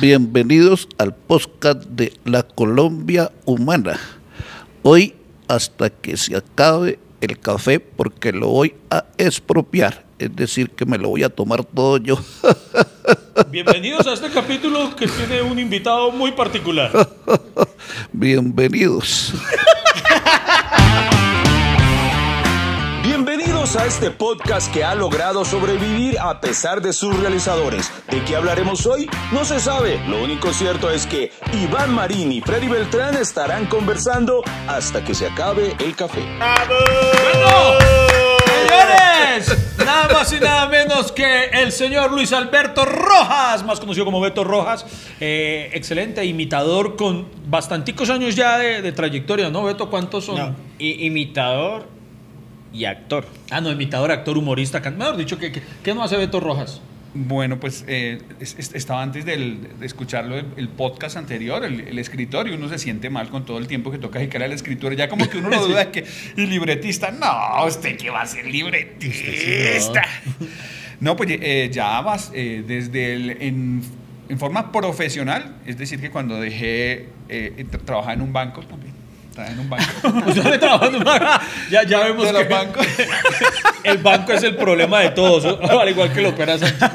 Bienvenidos al podcast de la Colombia Humana. Hoy hasta que se acabe el café porque lo voy a expropiar, es decir, que me lo voy a tomar todo yo. Bienvenidos a este capítulo que tiene un invitado muy particular. Bienvenidos. Bienvenidos a este podcast que ha logrado sobrevivir a pesar de sus realizadores. ¿De qué hablaremos hoy? No se sabe. Lo único cierto es que Iván Marín y Freddy Beltrán estarán conversando hasta que se acabe el café. ¡Bueno! Señores, nada más y nada menos que el señor Luis Alberto Rojas, más conocido como Beto Rojas, eh, excelente imitador con bastanticos años ya de, de trayectoria, ¿no, Beto? ¿Cuántos son? No, imitador y actor. Ah, no, imitador, actor, humorista, can- mejor dicho, ¿qué, qué, qué no hace Beto Rojas? Bueno, pues eh, es- es- estaba antes del- de escucharlo el, el podcast anterior, el, el escritor, y uno se siente mal con todo el tiempo que toca dedicar a la escritura. Ya como que uno lo duda que. Y libretista, no, usted qué va a ser libretista. No, pues eh, ya vas eh, desde el. En, en forma profesional, es decir, que cuando dejé eh, tra- trabajar en un banco también. Trabajé en un banco. Usted trabaja en un banco. Ya, ya vemos que bancos. el banco es el problema de todos, al igual que lo opera Sánchez.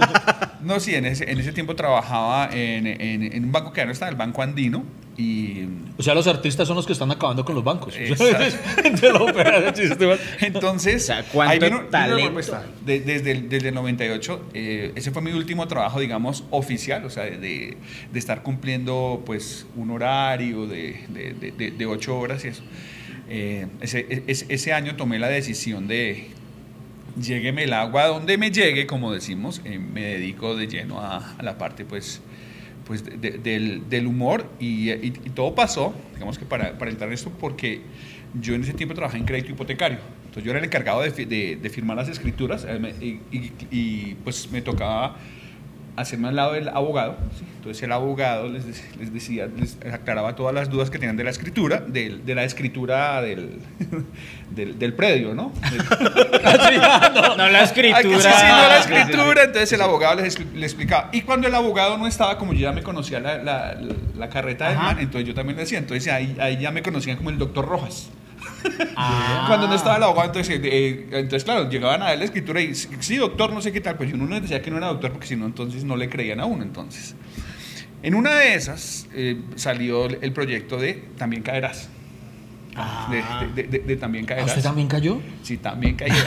No, sí, en ese, en ese tiempo trabajaba en, en- en un banco que ahora está, el Banco Andino, y O sea, los artistas son los que están acabando con los bancos. Entonces... O sea, ¿cuánto ahí vino- vino la talento? propuesta. De- desde, el, desde el 98, eh, ese fue mi último trabajo, digamos, oficial, o sea, de, de estar cumpliendo pues un horario de, de, de- de- de ocho horas y eso. Eh, ese, ese- ese año tomé la decisión de, llégueme el agua donde me llegue, como decimos, eh, me dedico de lleno a, la parte, pues, pues de- de- del, del humor y, todo pasó, digamos que para, entrar en esto, porque yo en ese tiempo trabajé en crédito hipotecario. Entonces yo era el encargado de, de- firmar las escrituras eh, y- y, pues me tocaba hacerme al lado del abogado. ¿sí? Entonces el abogado les, les decía, les aclaraba todas las dudas que tenían de la escritura, del- de, la escritura del, del, del predio, ¿no? No la escritura. Ah, que sí, sí, no la escritura. Entonces el abogado les, expli- le explicaba. Y cuando el abogado no estaba, como yo ya me conocía la, la- la- la carreta del man, entonces yo también le decía. Entonces ahí, ahí ya me conocían como el doctor Rojas. Ah. Cuando no estaba el abogado, entonces, eh, eh, claro, llegaban a ver la escritura y sí, doctor, no sé qué tal. Pues uno les decía que no era doctor porque si no, entonces no le creían a uno. Entonces, en una de esas eh, salió el proyecto de También Caerás. De, de- de- de También ¿A Caerás. ¿Usted también cayó? Sí, también caerás.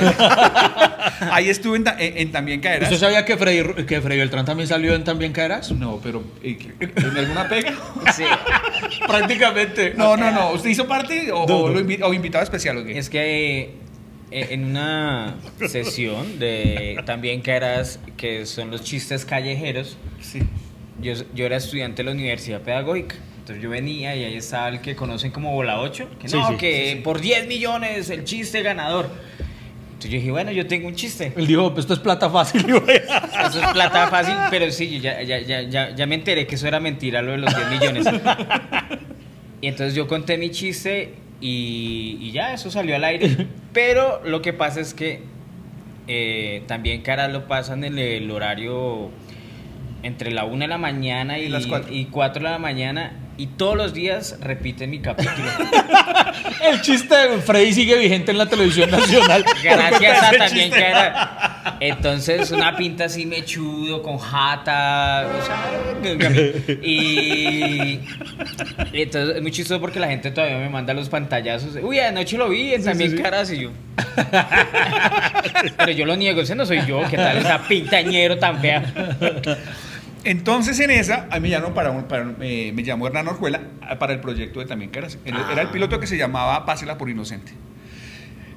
Ahí estuve en, ta- en- en También Caerás. ¿Usted sabía que Freddy, que Freddy Beltrán también salió en También Caerás? No, pero ¿en alguna pega? Sí, Prácticamente. No, no, no. ¿Usted hizo parte o, No, o no. lo invi- o invitado especial o qué? es que eh, en una sesión de también que eras que son los chistes callejeros, Sí. yo, yo era estudiante de la Universidad Pedagógica. Entonces yo venía y ahí estaba el que conocen como Bola 8, que Sí, no, sí, que por 10 millones el chiste ganador. Entonces yo dije, bueno, yo tengo un chiste. Él dijo, pues esto es plata fácil. Eso es plata fácil, pero sí, yo ya, ya, ya, ya, ya me enteré que eso era mentira, lo de los 10 millones. Y entonces yo conté mi chiste y, y ya, eso salió al aire. Pero lo que pasa es que eh, también caras lo pasan en el horario entre la 1 de la mañana y, Y las cuatro. y 4 de la mañana y todos los días repiten mi capítulo. El chiste de Freddy sigue vigente en la televisión nacional. Gracias a también que era. Entonces, una pinta así mechudo, con jata. O sea, y. entonces es muy chistoso porque la gente todavía me manda los pantallazos. Uy, anoche lo vi en también caras y yo. Pero yo lo niego, ese no soy yo. ¿Qué tal esa pintañero tan fea? Entonces en esa, a mí me llamó, para, un- para- me, me llamó Hernán Orjuela ah, para el proyecto de También Caras. Era, era el piloto que se llamaba Pásela por Inocente.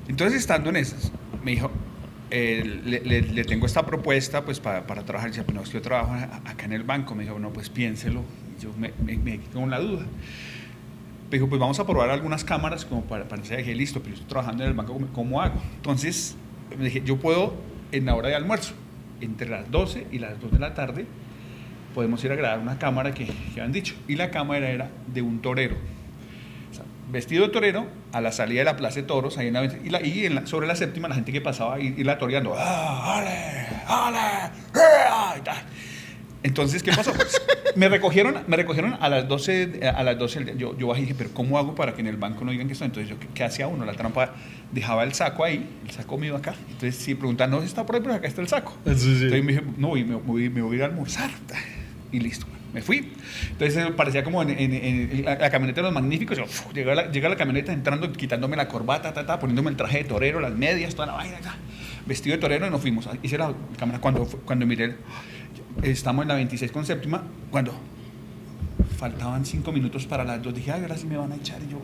Entonces estando en esas, me dijo, eh, le, le- le tengo esta propuesta pues para, para trabajar. Pero no, es que yo trabajo acá en el banco. Me dijo, no, pues piénselo. Yo me, me, me quedé con la duda. Me dijo, pues vamos a probar algunas cámaras como para, para decir, dije, listo, pero yo estoy trabajando en el banco, ¿cómo, cómo hago? Entonces me dije, yo puedo en la hora de almuerzo, entre las 12 y las 2 de la tarde, podemos ir a grabar una cámara que, que han dicho. Y la cámara era de un torero. O sea, vestido de torero, a la salida de la Plaza de Toros, ahí en la, y, la- y en la- sobre la séptima la gente que pasaba y, y la toreando. ¡Ah, ale, ale. Entonces, ¿qué pasó? Pues, me recogieron, me recogieron a las 12, a las 12 del día. Yo, yo bajé y dije, pero ¿cómo hago para que en el banco no digan que estoy? Entonces, yo, ¿qué, qué hacía uno? La trampa dejaba el saco ahí, el saco mío acá. Entonces, si preguntan, no, está por ahí, pero acá está el saco. Entonces me dije, no, y me, voy, me voy a ir a almorzar. Y listo, me fui. Entonces, eh, parecía como en, en- en la, la camioneta de los magníficos. Yo, uf, llega, la, llega la camioneta entrando, quitándome la corbata, ta, ta, poniéndome el traje de torero, las medias, toda la vaina, ta. vestido de torero y nos fuimos. Hice la cámara cuando, cuando miré, estamos en la 26 con séptima, cuando faltaban cinco minutos para las dos, dije, ay, ahora sí me van a echar. Y yo,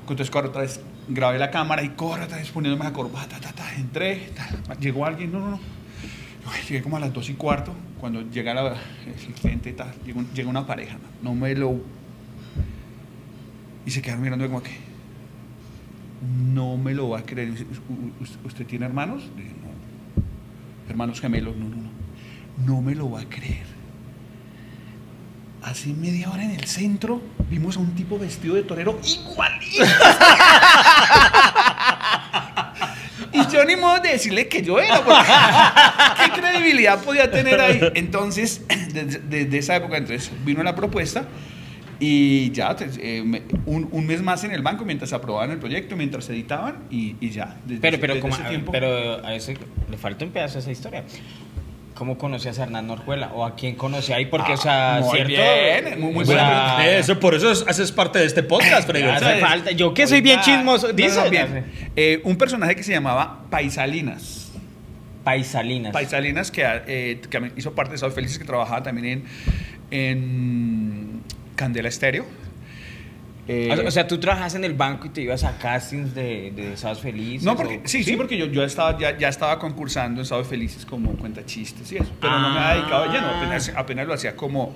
entonces corro otra vez, grabé la cámara y corro otra vez poniéndome la corbata, ta, ta, entré, llegó alguien, no, no, no. Ay, Llegué como a las dos y cuarto, cuando llega la, el cliente, ta, llega, un- llega una pareja, no me lo... Y se quedaron mirando como que, no me lo va a creer. Dice, "¿U- u- ¿Usted tiene hermanos? Dije, no. Hermanos gemelos, no, no, no. No me lo va a creer. Hace media hora en el centro vimos a un tipo vestido de torero igualito. yo ni modo de decirle que yo era, porque ¿qué credibilidad podía tener ahí? Entonces, desde, desde esa época, entonces vino la propuesta y ya, eh, un, un mes más en el banco mientras aprobaban el proyecto, mientras editaban y, y ya. Desde Pero, ese- pero, como, ese tiempo- pero a ese le falta un pedazo de esa historia. ¿Cómo conocías a Hernán Orjuela? ¿O a quién conocía ahí? Porque, Ah, o sea, muy ¿cierto? bien, muy- muy O buena sea, pregunta. Eso, por eso es- haces parte de este podcast, Freddy. Hace falta. Yo que soy bien chismoso. Dice. no, bien. Eh, un personaje que se llamaba Paisalinas. Paisalinas. Paisalinas, que, eh, que hizo parte de Sábados Felices, que trabajaba también en, en Candela Estéreo. Eh, O sea, tú trabajas en el banco y te ibas a castings de, de Sábados Felices. no, porque, o- sí, sí, porque yo, yo estaba, ya, ya estaba concursando en Sábados Felices como cuenta chistes y eso, pero no me había dedicado de lleno, apenas, apenas lo hacía como,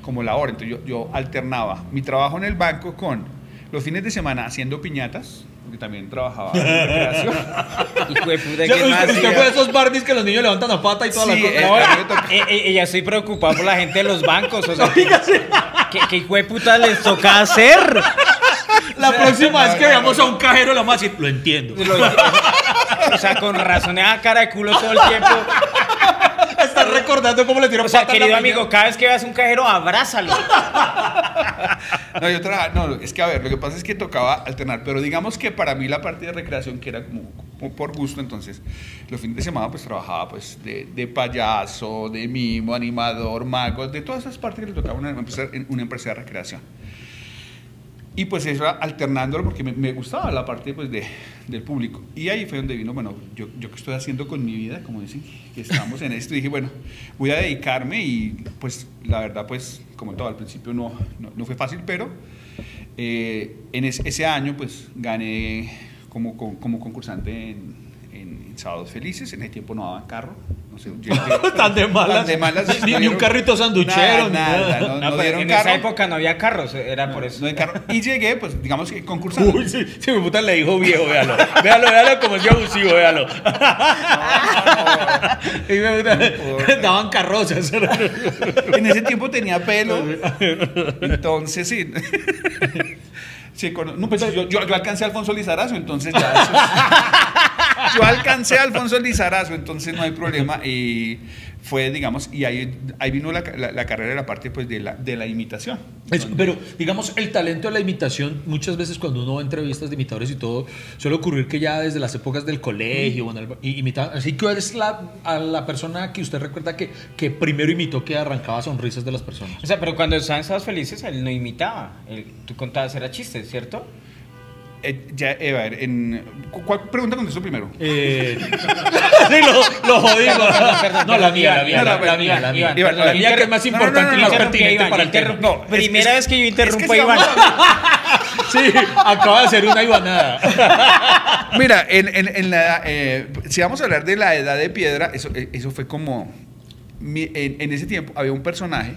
como labor. Entonces yo, yo alternaba mi trabajo en el banco con los fines de semana haciendo piñatas, porque también trabajaba en recreación. Hijo de puta, ¿qué más usted, fue de esos Barbies que los niños levantan la pata y toda Sí, la eh, cosa. No, a eh, eh, ya estoy preocupado por la gente de los bancos. O sea, ¿qué, qué hijo de puta les toca hacer? La próxima vez que veamos a un cajero, la vamos a decir, lo entiendo. O sea, con razón esa cara de culo todo el tiempo. Estás recordando cómo le tiró O sea, pata la querido amigo, cada vez que veas un cajero, abrázalo. No, yo trabajaba, no, es que a ver, lo que pasa es que tocaba alternar, pero digamos que para mí la parte de recreación, que era como por gusto, entonces los fines de semana pues trabajaba pues de, de payaso, de mimo, animador, mago, de todas esas partes que le tocaba una empresa, una empresa de recreación. Y pues eso alternándolo porque me, me gustaba la parte pues de, del público. Y ahí fue donde vino, bueno, yo, yo qué estoy haciendo con mi vida, como dicen, que estamos en esto. Y dije, bueno, voy a dedicarme y pues la verdad pues como todo al principio no, no, no fue fácil, pero eh, en es- ese año pues gané como, como, como concursante en, en, en Sábados Felices. En ese tiempo no daban carro. No sé, llegué- Tan de malas. Tan de malas. Ni- no ni un carrito sanduchero, Nada, nada. nada, no, No, dieron en carro. esa época no había carros, era por eso. No hay carro. Y llegué, pues, digamos que concursando. Uy, sí, sí, mi puta le dijo viejo, véalo. Véalo, véalo como es abusivo, véalo. Y me puta, daban carrozas. En ese tiempo tenía pelo. Entonces, sí. Sí, con- no, pues, yo, yo- yo alcancé a Alfonso Lizarazo, entonces ya eso es- Yo alcancé a Alfonso Lizarazo, entonces no hay problema. Y fue, digamos, y ahí, ahí vino la, la- la carrera de la parte pues, de, la, de la imitación. Es- pero, digamos, el talento de la imitación, muchas veces cuando uno va a entrevistas de imitadores y todo, suele ocurrir que ya desde las épocas del colegio, bueno, el- y- imita- así que es la, a la persona que usted recuerda que, que primero imitó que arrancaba sonrisas de las personas. O sea, pero cuando estaban Felices, él no imitaba. Él- tú contabas, era chistes, ¿cierto? Eh, ya, a ver, en, ¿cu- ¿cuál pregunta contesto primero? Eh, sí, lo, lo jodimos. No, la mía, la mía, la, mía, Iván, la mía. Iván, Iván, La mía que es más importante y más pertinente para el tema. No, Primera vez que yo interrumpo a Iván. Sí, acaba de hacer una ibanada. Mira, en, en- en la, eh, si vamos a hablar de la edad de piedra, eso, eh, eso fue como... mi- en, en ese tiempo había un personaje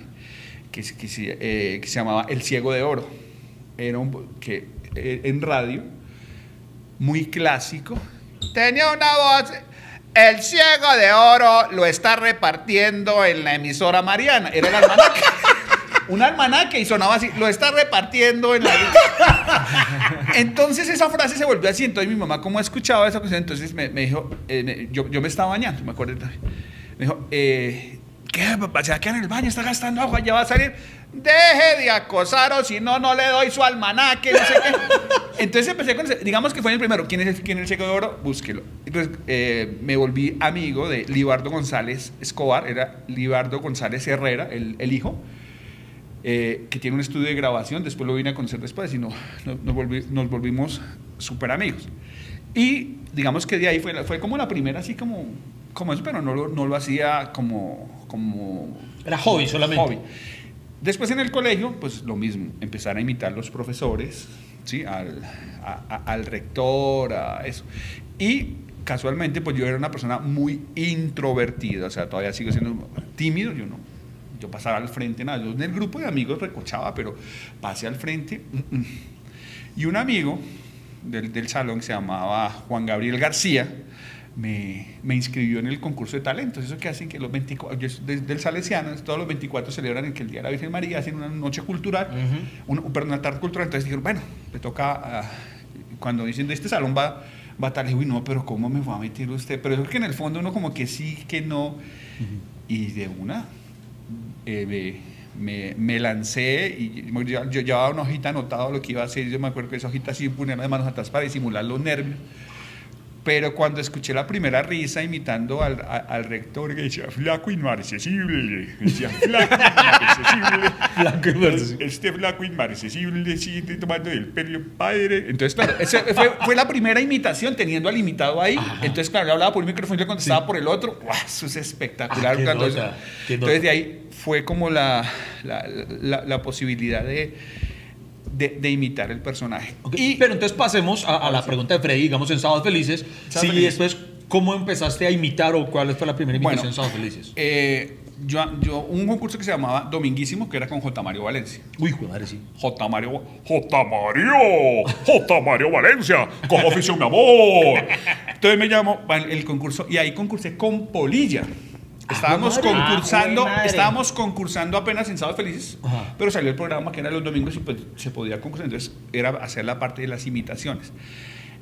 que, eh, que se llamaba El Ciego de Oro. Era un... que eh, en radio, muy clásico. Tenía una voz... El Ciego de Oro lo está repartiendo en la emisora Mariana. Era el almanaque. un almanaque y sonaba así. Lo está repartiendo en la... Entonces esa frase se volvió así. Entonces mi mamá, como escuchaba esa cuestión, entonces me, me dijo, eh, me- yo, yo me estaba bañando, me acuerdo. Me dijo, eh, ¿Qué, papá? Se va a quedar en el baño, está gastando agua, ya va a salir. Deje de acosar o si no, no le doy su almanaque, no sé qué. Entonces empecé con ese, digamos que fue el primero. ¿Quién es el, quién es el checo de oro? Búsquelo. Entonces eh, me volví amigo de Libardo González Escobar, era Libardo González Herrera, el, el hijo, eh, que tiene un estudio de grabación. Después lo vine a conocer después y no, no- nos, volvi- nos volvimos súper amigos. Y digamos que de ahí fue, fue como la primera, así como, como eso, pero no lo, no lo hacía como, como Era hobby solamente. hobby. Después en el colegio, pues lo mismo, empezar a imitar los profesores, ¿sí? al, a- a- al rector, a eso. Y casualmente, pues yo era una persona muy introvertida, o sea, todavía sigo siendo tímido, yo no. Yo pasaba al frente, nada, yo en el grupo de amigos recochaba, pero pasé al frente. Y un amigo del, del salón se llamaba Juan Gabriel García, me, me inscribió en el concurso de talentos. Eso que hacen que los 24, yo desde el Salesiano, todos los 24 celebran en que el Día de la Virgen María, hacen una noche cultural, una tarde cultural. Entonces dijeron, bueno, le toca, ah, cuando dicen de este salón va, va a tal, "Uy, no, pero ¿cómo me va a meter usted? Pero es que en el fondo uno como que sí, que no. Y de una, eh, me, me- me lancé y yo, yo llevaba una hojita anotada lo que iba a hacer. Yo me acuerdo que esa hojita así poner las manos atrás para disimular los nervios. Pero cuando escuché la primera risa imitando al, a- al rector que decía flaco inmarcesible, decía flaco inmarcesible, Flaco inmarcesible. este flaco inmarcesible sigue tomando el pelo padre. Entonces, claro, ese fue, fue la primera imitación teniendo al imitado ahí. Entonces, claro, le hablaba por un micrófono y le contestaba por el otro. ¡Guau! Eso es espectacular. Ah, qué cuando nota, eso- qué Entonces, de ahí fue como la, la, la- la posibilidad de, de, de imitar el personaje. Y Pero entonces pasemos a, a la pregunta de Freddy, digamos en Sábados Felices. Sí, Felices. después, ¿cómo empezaste a imitar o cuál fue la primera imitación Bueno, en Sábados Felices? eh, yo, yo, un concurso que se llamaba Dominguísimo, que era con J. Mario Valencia. Uy, joder, madre, sí. J. Mario, J. Mario, J. Mario Valencia, cojo oficio mi amor. Entonces me llamo bueno, el concurso y ahí concursé con Polilla. Estábamos madre. concursando, Ah, estábamos concursando apenas en Sábados Felices, Ajá. pero salió el programa que era los domingos y pues se podía concursar, entonces era hacer la parte de las imitaciones.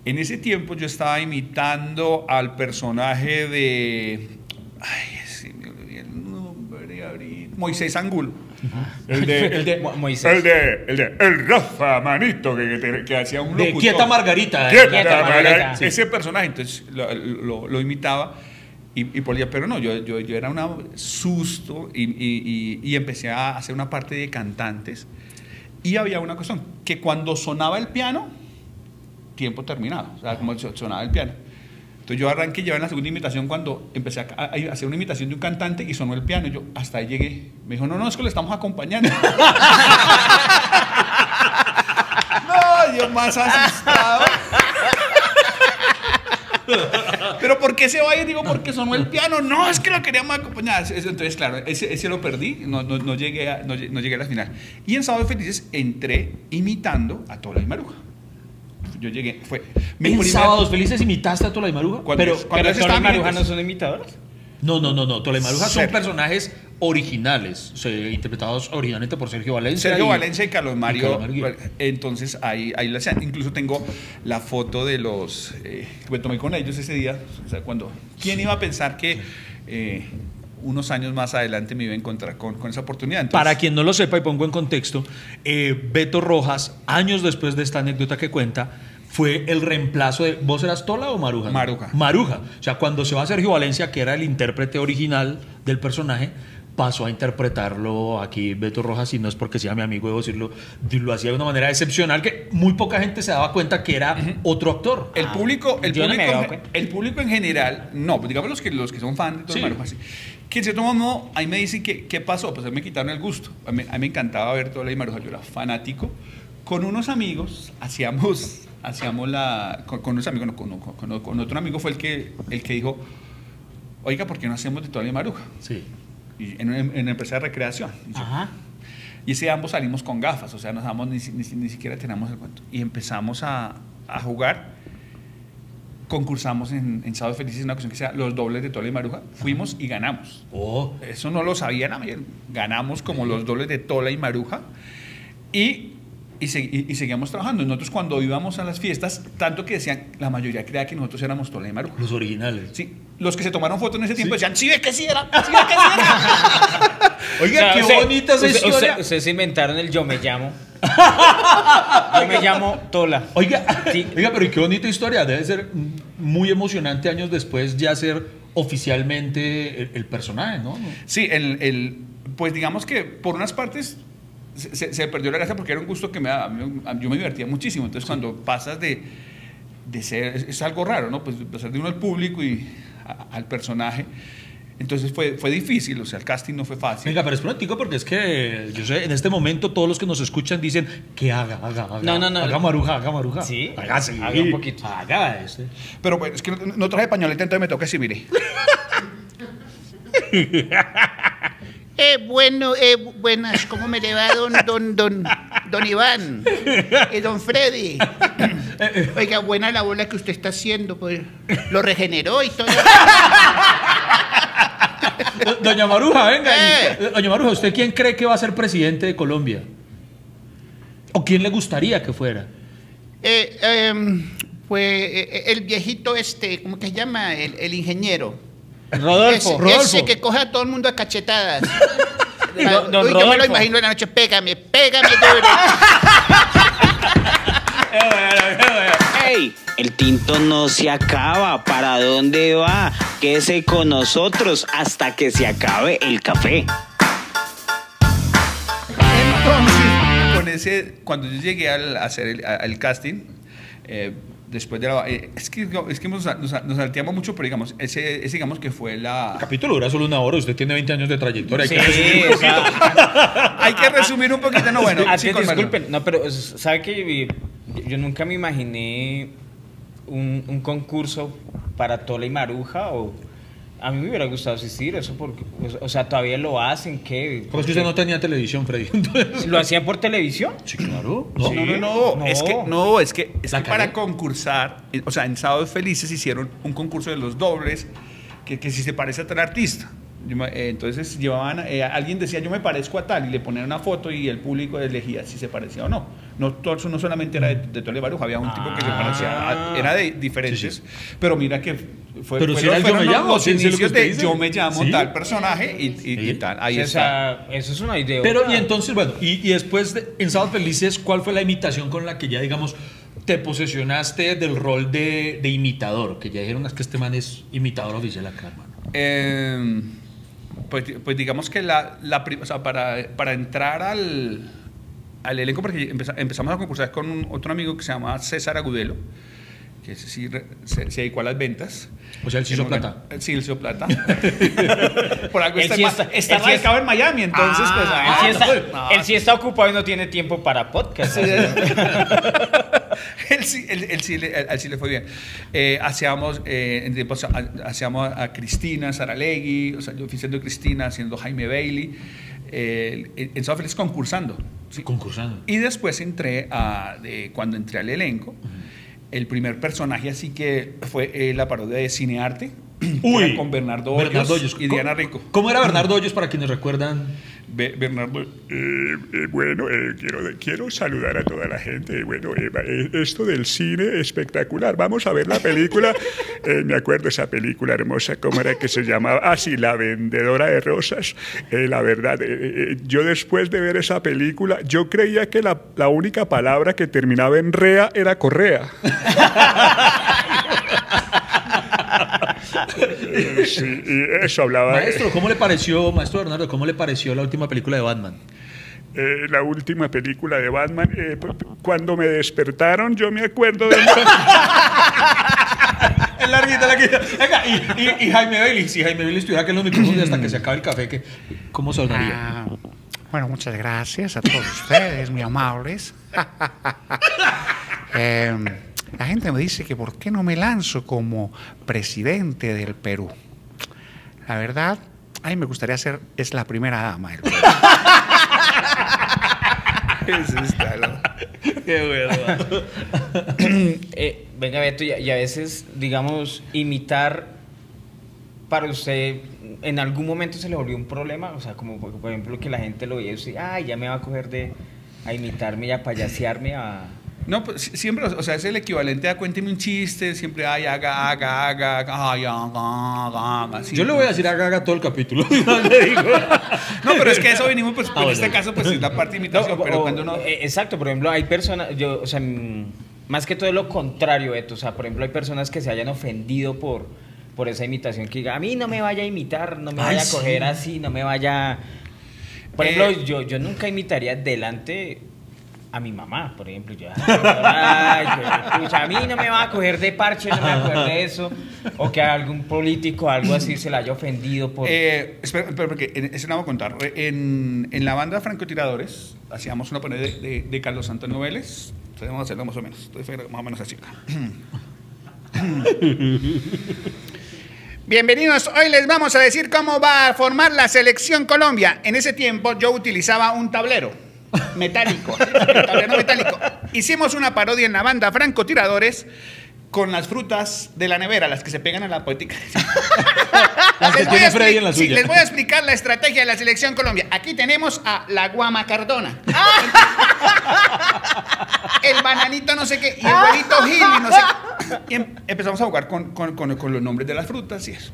En ese tiempo yo estaba imitando al personaje de, ay, sí, me olvidé el nombre ahorita, Moisés Angulo. El de, el de, Mo- Moisés. el de, el de, el Rafa Manito, que, que, que hacía un De locutor. Quieta Margarita. Quieta Quieta Margarita. Margarita. Sí. Ese personaje, entonces lo, lo- lo imitaba y, y Polilla, pero no, yo, yo, yo era un susto y, y- y- empecé a hacer una parte de cantantes y había una cuestión, que cuando sonaba el piano, tiempo terminado, o sea, como so- sonaba el piano. Entonces yo arranqué ya en la segunda imitación cuando empecé a, hacer una imitación de un cantante y sonó el piano yo hasta ahí llegué. Me dijo, no, no, es que lo estamos acompañando. no, yo más asustado. Pero ¿por qué se va ir? Digo, porque sonó el piano. No, es que lo queríamos acompañar. Eso, Entonces, claro, ese, ese lo perdí, no, no, no llegué a, no, no llegué a la final. Y en Sábado Felices entré imitando a Tola y Maruja. Yo llegué, fue ¿En primer- Sábados Felices imitaste a Tola y Maruja? Cuando- pero, cuando ¿Pero Toro y Maruja no son imitadores? No, no, no, no. Tola y Maruja son personajes originales, o sea, interpretados originalmente por Sergio Valencia. Sergio y- Valencia y Carlos Mario. Carlos Mario Guillén. Entonces ahí, ahí hacían. Incluso tengo la foto de los eh, que me tomé con ellos ese día. O sea, cuando. ¿Quién iba a pensar que eh, unos años más adelante me iba a encontrar con, con esa oportunidad? Entonces, Para quien no lo sepa y pongo en contexto, eh, Beto Rojas, años después de esta anécdota que cuenta, fue el reemplazo de. ¿Vos eras Tola o Maruja? Maruja. Maruja. O sea, cuando se va Sergio Valencia, que era el intérprete original del personaje, pasó a interpretarlo aquí Beto Rojas, y no es porque sea mi amigo, debo decirlo, lo hacía de una manera excepcional que muy poca gente se daba cuenta que era otro actor. El Ah, público, el no público, en- cuenta. el público en general, no, pues digamos los que, los que son fans de todo Sí. Maruja, sí. Que en cierto modo, ahí me dicen que, ¿qué pasó? Pues a mí me quitaron el gusto. A mí, a mí me encantaba ver toda la Maruja, yo era fanático. Con unos amigos hacíamos, hacíamos la, con, con unos amigos, no, con, con- con otro amigo fue el que, el que dijo, oiga, ¿por qué no hacemos de toda la Maruja? Sí. Y en, una empresa de recreación. Y yo, Ajá. y ese ambos salimos con gafas, o sea, nos damos, ni, ni, ni siquiera teníamos el cuento. Y empezamos a, a jugar. Concursamos en, en Sábado Felices, una ocasión que sea los dobles de Tola y Maruja. Fuimos y ganamos. Oh, Eso no lo sabía nadie. Ganamos como los dobles de Tola y Maruja. Y y, se- y- y seguíamos trabajando. Nosotros cuando íbamos a las fiestas, tanto que decían, la mayoría creía que nosotros éramos Tola y Maruja. Los originales. Sí, los que se tomaron fotos en ese tiempo decían, sí, ve que sí era, sí, ve que sí era. Oiga, qué usted- bonita esa usted- historia. usted- Ustedes se inventaron el yo me llamo. yo me llamo Tola. Oiga, Sí. oiga, pero y qué bonita historia. Debe ser muy emocionante años después ya ser oficialmente el, el personaje, ¿no? Sí, el, el- pues digamos que por unas partes se, se- se perdió la gracia porque era un gusto que me daba. Yo me divertía muchísimo. Entonces, cuando pasas de, de ser, es, es algo raro, ¿no? Pues pasar de uno al público y a- al personaje. Entonces fue, fue difícil, o sea, el casting no fue fácil. Venga, pero es prontico porque es que yo sé, en este momento todos los que nos escuchan dicen que haga, haga, haga. No, no, no. Haga maruja, haga maruja. Sí, haga, sí. haga un poquito. Haga este. Pero bueno, es que no, no traje pañoleta, entonces me toca así, mire. Eh, bueno, eh, bu- buenas, ¿cómo me le va don, don, don, don Iván? Eh, don Freddy. Oiga, buena la bola que usted está haciendo, pues. Lo regeneró y todo. Do- Doña Maruja, venga. y- Eh. Doña Maruja, ¿usted quién cree que va a ser presidente de Colombia? ¿O quién le gustaría que fuera? Eh, pues eh, el viejito este, ¿cómo que se llama? El, el ingeniero. Rodolfo. Ese, Rodolfo. ese que coge a todo el mundo a cachetadas. Don- don Uy, yo me lo imagino en la noche, pégame, pégame duro. ¡Ey! El tinto no se acaba. ¿Para dónde va? Quédese con nosotros hasta que se acabe el café. Entonces, con ese, cuando yo llegué al a hacer el, al casting, eh, después de la... eh, es que, es que nos, nos, nos salteamos mucho, pero digamos, ese, ese digamos que fue la... El capítulo dura solo una hora, usted tiene 20 años de trayectoria. hay Sí, que resumir un o sea, poquito. Hay que resumir un poquito, no, bueno. Antes, Manuel. disculpen, no, pero ¿sabe que yo, yo nunca me imaginé un, un concurso para Tola y Maruja? O, a mí me hubiera gustado asistir eso, porque, o- o sea, todavía lo hacen, ¿qué? ¿Cómo es que usted no tenía televisión, Freddy? Entonces- ¿Lo hacían por televisión? Sí, claro. No, no, no, no, No. es que, no, es que, es que para concursar, eh, o sea, en Sábados Felices hicieron un concurso de los dobles, que, que si se parece a tal artista. Eh, entonces llevaban, eh, alguien decía yo me parezco a tal y le ponían una foto y el público elegía si se parecía o no. No, no solamente era de, de Tole Baruja, había un tipo que se Ah. parecía, a- era de diferentes, Sí, pero mira que fue, Pero fue- si era Yo me llamo, los inicios de yo me llamo Sí. tal personaje y, y- y Sí. tal, ahí o está. eso es una idea. Pero, y entonces, bueno, y, y después de, en Sábado Felices, ¿cuál fue la imitación con la que ya, digamos, te posesionaste del rol de, de imitador? Que ya dijeron "Es que este man es imitador oficial acá, hermano. Eh, pues, pues digamos que la, la o sea, para, para entrar al, al elenco, porque empeza- empezamos a concursar con un- otro amigo que se llama César Agudelo, que sí se, se dedicó a las ventas. O sea, él sí hizo plata. momento- Sí, él hizo plata. Por algo está, sí está- está sí radicado está- en Miami, entonces pues... él, ah, sí está, pues, no. él sí está ocupado y no tiene tiempo para podcast. él, sí, él, él sí le, él- él sí le fue bien. Eh, hacíamos, eh, en tiempos, hacíamos a Cristina Saralegui, o sea, yo fui siendo Cristina, haciendo Jaime Bailey, eh, en Feliz concursando. ¿sí? Concursando. Y después entré a, de, cuando entré al elenco, el primer personaje así que fue eh, la parodia de Cinearte, era con Bernardo Hoyos, Bernardo Hoyos. y ¿Cómo- Diana Rico. ¿Cómo era Bernardo Hoyos para quienes recuerdan? Be- Bernardo, Eh, eh, bueno, eh, quiero, quiero saludar a toda la gente. Bueno, eh, va- eh, esto del cine espectacular. Vamos a ver la película. Eh, me acuerdo esa película hermosa, ¿cómo era que se llamaba? Ah, sí, La Vendedora de Rosas. Eh, la verdad, yo después de ver esa película, yo creía que la, la única palabra que terminaba en rea era correa. Eh, sí, y eso hablaba. Maestro, ¿cómo le pareció, maestro Bernardo, cómo le pareció la última película de Batman? Eh, la última película de Batman, eh, cuando me despertaron, yo me acuerdo de... Es larguita, larguita. Venga, y, y- y Jaime Bailey, si Jaime Bailey estuviera aquí en los micrófonos hasta que se acabe el café, ¿qué- ¿cómo sonaría? Ah, bueno, muchas gracias a todos ustedes, muy amables. Em, la gente me dice que por qué no me lanzo como presidente del Perú. La verdad, a mí me gustaría ser, es la primera dama del Perú. Está, ¿no? Qué bueno. Eh, venga, Beto, y, a- y a veces, digamos, imitar para usted, ¿en algún momento se le volvió un problema? O sea, como por por ejemplo que la gente lo veía y usted, ay, ya me va a coger de, a imitarme y a payasearme a... No, pues si- siempre, o sea, es el equivalente a cuénteme un chiste, siempre ay, haga, haga, haga, haga, ay, haga, haga, haga. Yo le voy a decir a Gaga todo el capítulo. Le digo. No, pero es que eso venimos, pues, Ah, en este caso, pues, es la parte de imitación, No, pero o- cuando uno... eh, Exacto, por ejemplo, hay personas, yo, o sea, mm, más que todo lo contrario, Beto, o sea, por ejemplo, hay personas que se hayan ofendido por, por esa imitación, que diga, a mí no me vaya a imitar, no me Ay, vaya a sí. coger así, no me vaya... Por Eh, ejemplo, yo, yo nunca imitaría delante a mi mamá, por ejemplo. Yo, ay, que- pucha, a mí no me va a coger de parche, no me va a coger de eso. O que a algún político algo así se le haya ofendido por... Eh, espera, espera, porque en- eso no voy a contar. En, en la banda Francotiradores hacíamos una ponente de, de- de Carlos Antonio Vélez. Entonces vamos a hacerlo más o menos. Entonces más o menos así. Bienvenidos, hoy les vamos a decir cómo va a formar la selección Colombia. En ese tiempo yo utilizaba un tablero metálico, tablero metálico. Hicimos una parodia en la banda Francotiradores con las frutas de la nevera, las que se pegan a la poética. Las que Les voy, Freddy en la sí, suya. les voy a explicar la estrategia de la selección Colombia. Aquí tenemos a la guama cardona. el bananito no sé qué y el huevito Gil y no sé qué. Y em- empezamos a jugar con, con- con- con los nombres de las frutas y eso.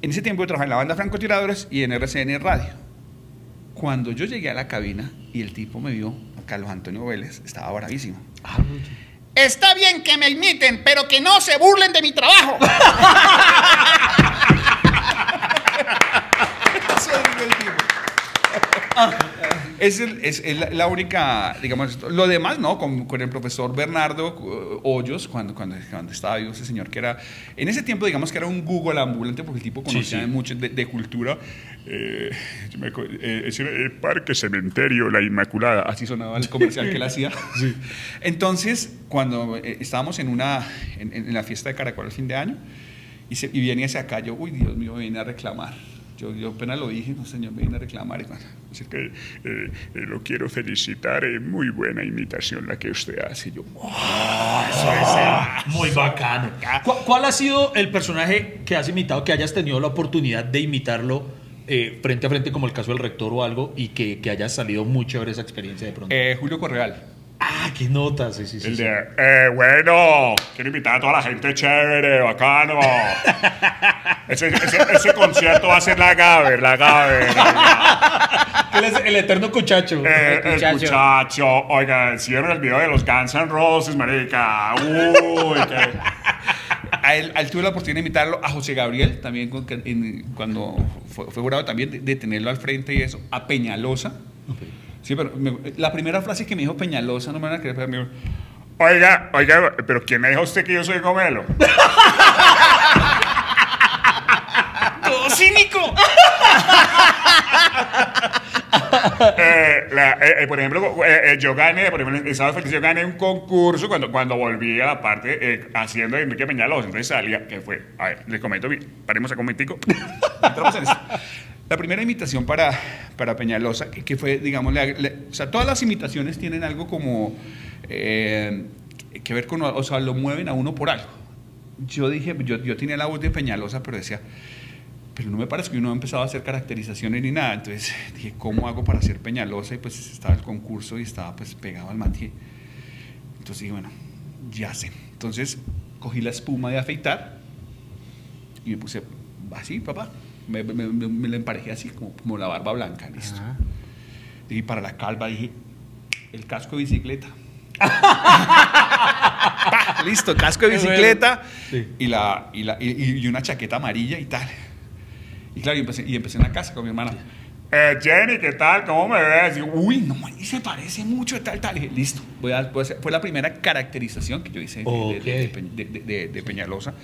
En ese tiempo yo trabajaba en la banda Francotiradores y en RCN Radio. Cuando yo llegué a la cabina y el tipo me vio, Carlos Antonio Vélez, estaba bravísimo. Está bien que me imiten, pero que no se burlen de mi trabajo. Eso dijo el tipo. Es, el- es- es la, única, digamos, lo demás, ¿no? Con, con el profesor Bernardo Hoyos, cuando, cuando, cuando estaba vivo ese señor, que era, en ese tiempo, digamos que era un Google ambulante, porque el tipo conocía sí. mucho de, de cultura. Eh, me eh, era el Parque Cementerio La Inmaculada. Así sonaba el comercial que él hacía. Entonces, cuando eh, estábamos en, una, en, en la fiesta de Caracol al fin de año, y, se, y viene hacia acá, yo, uy, Dios mío, viene a reclamar. Yo, yo apenas lo dije, no, señor, me viene a reclamar. Y, bueno, Así que eh, eh, lo quiero felicitar. eh, muy buena imitación la que usted hace. Yo, Muy bacano. ¿Cu- ¿Cuál ha sido el personaje que has imitado, que hayas tenido la oportunidad de imitarlo eh, frente a frente, como el caso del rector o algo, y que, que haya salido muy chévere esa experiencia de pronto? eh, Julio Correal. Ah, qué notas. Sí, sí, sí. el sí. de, eh, bueno, quiero invitar a toda la gente chévere, bacano. Ese, ese, ese concierto va a ser la Gaber, la Gaber. Él es el eterno cuchacho. Eh, el muchacho. muchacho, oiga, ¿hicieron el video de los Guns N' Roses, marica? Uy, qué... A él, a él tuve la oportunidad de imitarlo, a José Gabriel, también con- en- cuando fue, fue jurado también, de, de tenerlo al frente y eso, a Peñalosa. Sí, pero me- la primera frase que me dijo Peñalosa, no me van a creer, pero me dijo, Oiga, oiga, pero ¿quién me dijo usted que yo soy gomelo? ¡todo cínico! Eh, la- eh, eh, por ejemplo, yo gané, por ejemplo, Estado Feliz, yo gané un concurso cuando, cuando volví a la parte haciendo Enrique Peñalosa. Entonces salía, que fue, a ver, les comento, bien, paremos a comentico. Entramos en. La primera imitación para, para Peñalosa, que, fue, digamos, o sea, todas las imitaciones tienen algo como eh, que ver con, o sea, lo mueven a uno por algo. Yo dije, yo, yo tenía la voz de Peñalosa, pero decía, pero no me parece que uno ha empezado a hacer caracterizaciones ni nada. Entonces dije, ¿cómo hago para ser Peñalosa? Y pues estaba el concurso y estaba pues pegado al mantie. Entonces dije, bueno, ya sé. Entonces cogí la espuma de afeitar y me puse así, papá. Me, me- me- me la emparejé así, como, como la barba blanca, listo. Y para la calva dije, el casco de bicicleta. Listo, casco de bueno. bicicleta Sí. y, la, y, la, y, y una chaqueta amarilla y tal. Y claro, y empecé, y empecé en la casa con mi hermana. Eh, Jenny, ¿qué tal? ¿Cómo me ves? Y yo, Uy, no, y se parece mucho, tal, tal. Y dije, listo, voy a, voy a hacer- fue la primera caracterización que yo hice Pe- de- de- de- de Peñalosa.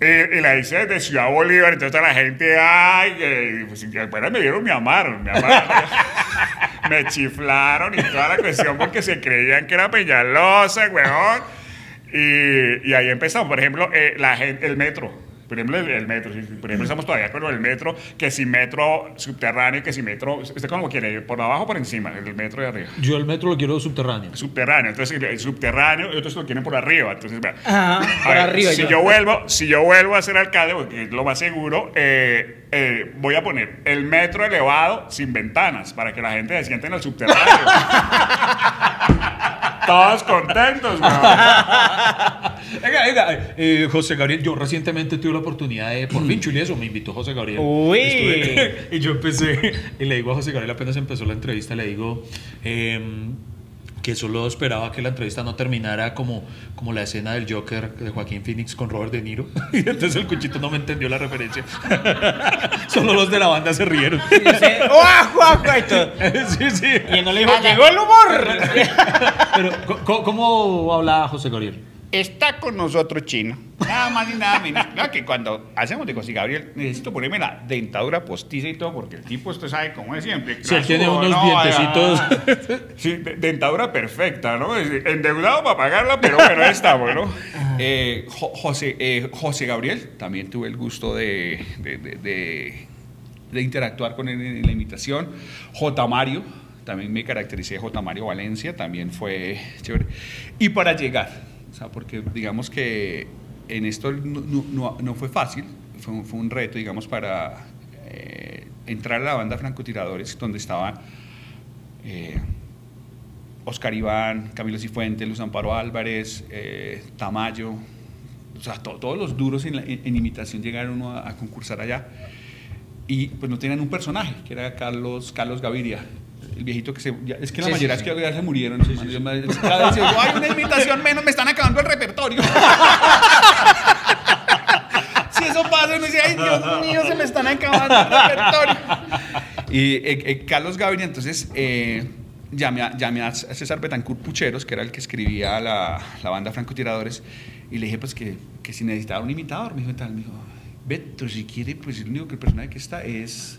Y, y la hice desde Ciudad Bolívar, entonces la gente, ay, que, pues, me vieron, me amaron, me amaron. me chiflaron y toda la cuestión porque se creían que era Peñalosa, weón. Y, ahí empezamos, por ejemplo, eh, la el metro. Por ejemplo, el, el metro. si- Por ejemplo, estamos todavía con del metro, que si metro subterráneo, que si metro. ¿Usted cómo quiere? ¿Por abajo o por encima? El metro de arriba. Yo el metro lo quiero subterráneo. Subterráneo. Entonces, el subterráneo y otros lo quieren por arriba. Entonces, vea. Ajá, A por ver, arriba. Si yo. vuelvo, si yo vuelvo a ser alcalde, porque es lo más seguro, eh, eh, voy a poner el metro elevado sin ventanas para que la gente se siente en el subterráneo. Todos contentos, weón. Venga, venga, eh, José Gabriel, yo recientemente tuve la oportunidad de, por fin, Chuli, eso, me invitó José Gabriel. Uy. Estuve- y yo empecé, y le digo a José Gabriel, apenas empezó la entrevista, le digo em, que solo esperaba que la entrevista no terminara como, como la escena del Joker de Joaquín Phoenix con Robert De Niro. Y entonces el cuchito no me entendió la referencia. solo los de la banda se rieron. Y dice, ¡guau, guau, guau! Y todo. sí, sí. Y no le dijo, llegó el humor. Pero, ¿cómo, cómo habla José Gabriel? Está con nosotros Chino. Nada más y nada menos. Claro que cuando hacemos de José Gabriel, necesito ponerme la dentadura postiza y todo, porque el tipo, usted sabe cómo es siempre. Sí, él tiene unos no, dientecitos. Sí, de- dentadura perfecta, ¿no? Endeudado para pagarla, pero bueno, ahí estamos, ¿no? Eh, Jo- José, eh, José Gabriel, también tuve el gusto de, de- de- de- de interactuar con él en la invitación. J. Mario, también me caractericé J. Mario Valencia, también fue chévere. Y para llegar, o sea, porque digamos que en esto no, no- no- fue fácil, fue un, fue un reto, digamos, para eh, entrar a la banda Francotiradores, donde estaban... eh, Oscar Iván, Camilo Cifuentes, Luz Amparo Álvarez, eh, Tamayo, o sea, to- todos los duros en, la- en- en imitación llegaron a, a concursar allá. Y pues no tenían un personaje, que era Carlos, Carlos Gaviria, el viejito que se... ya- es que la Sí, mayoría sí, es que ya se murieron. Cada vez digo, hay una imitación menos, me están acabando el repertorio. si eso pasa, uno dice, ay Dios mío, se me están acabando el repertorio. Y eh, eh, Carlos Gaviria, entonces, eh, llamé, a, llamé a César Betancourt Pucheros, que era el que escribía la, la banda Francotiradores, y le dije, pues, que, que si necesitaba un imitador, me dijo tal, me dijo, Beto, si quiere, pues, el único que el personaje que está es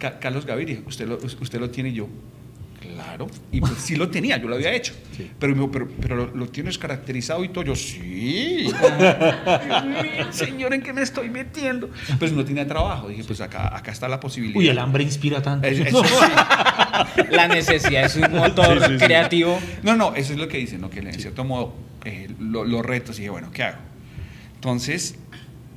Ca- Carlos Gaviria, usted lo, usted lo tiene y yo. Claro, y pues sí lo tenía, yo lo había hecho. Pero, me dijo, pero, pero lo, lo tienes caracterizado y todo. Yo, sí. Dios mío, señor, ¿en qué me estoy metiendo? Pues no tenía trabajo. Dije, pues acá, acá está la posibilidad. Uy, el hambre inspira tanto. Es- eso sí. La necesidad es un motor creativo. No, no, eso es lo que dicen, ¿no? que en cierto modo eh, lo- los retos, y dije, bueno, ¿qué hago? Entonces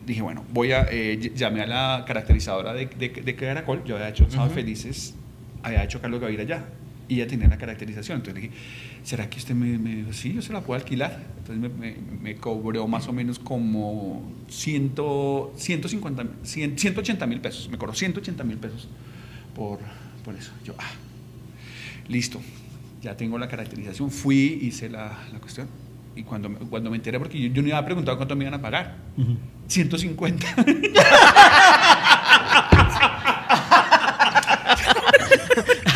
dije, bueno, voy a, eh, ll- llamé a la caracterizadora de, de, de Caracol, yo había hecho Sábado Felices, había hecho Carlos Gaviria ya, y ella tenía la caracterización, entonces dije, ¿será que usted me, me dijo, sí, yo se la puedo alquilar? Entonces me, me- me cobró más o menos como 100, 150, 100, 180 mil pesos, me cobró 180 mil pesos por, por eso. Yo, ah, listo, ya tengo la caracterización, fui, hice la, la cuestión. Y cuando, me- cuando me enteré, porque yo, yo no iba a preguntar cuánto me iban a pagar, 150.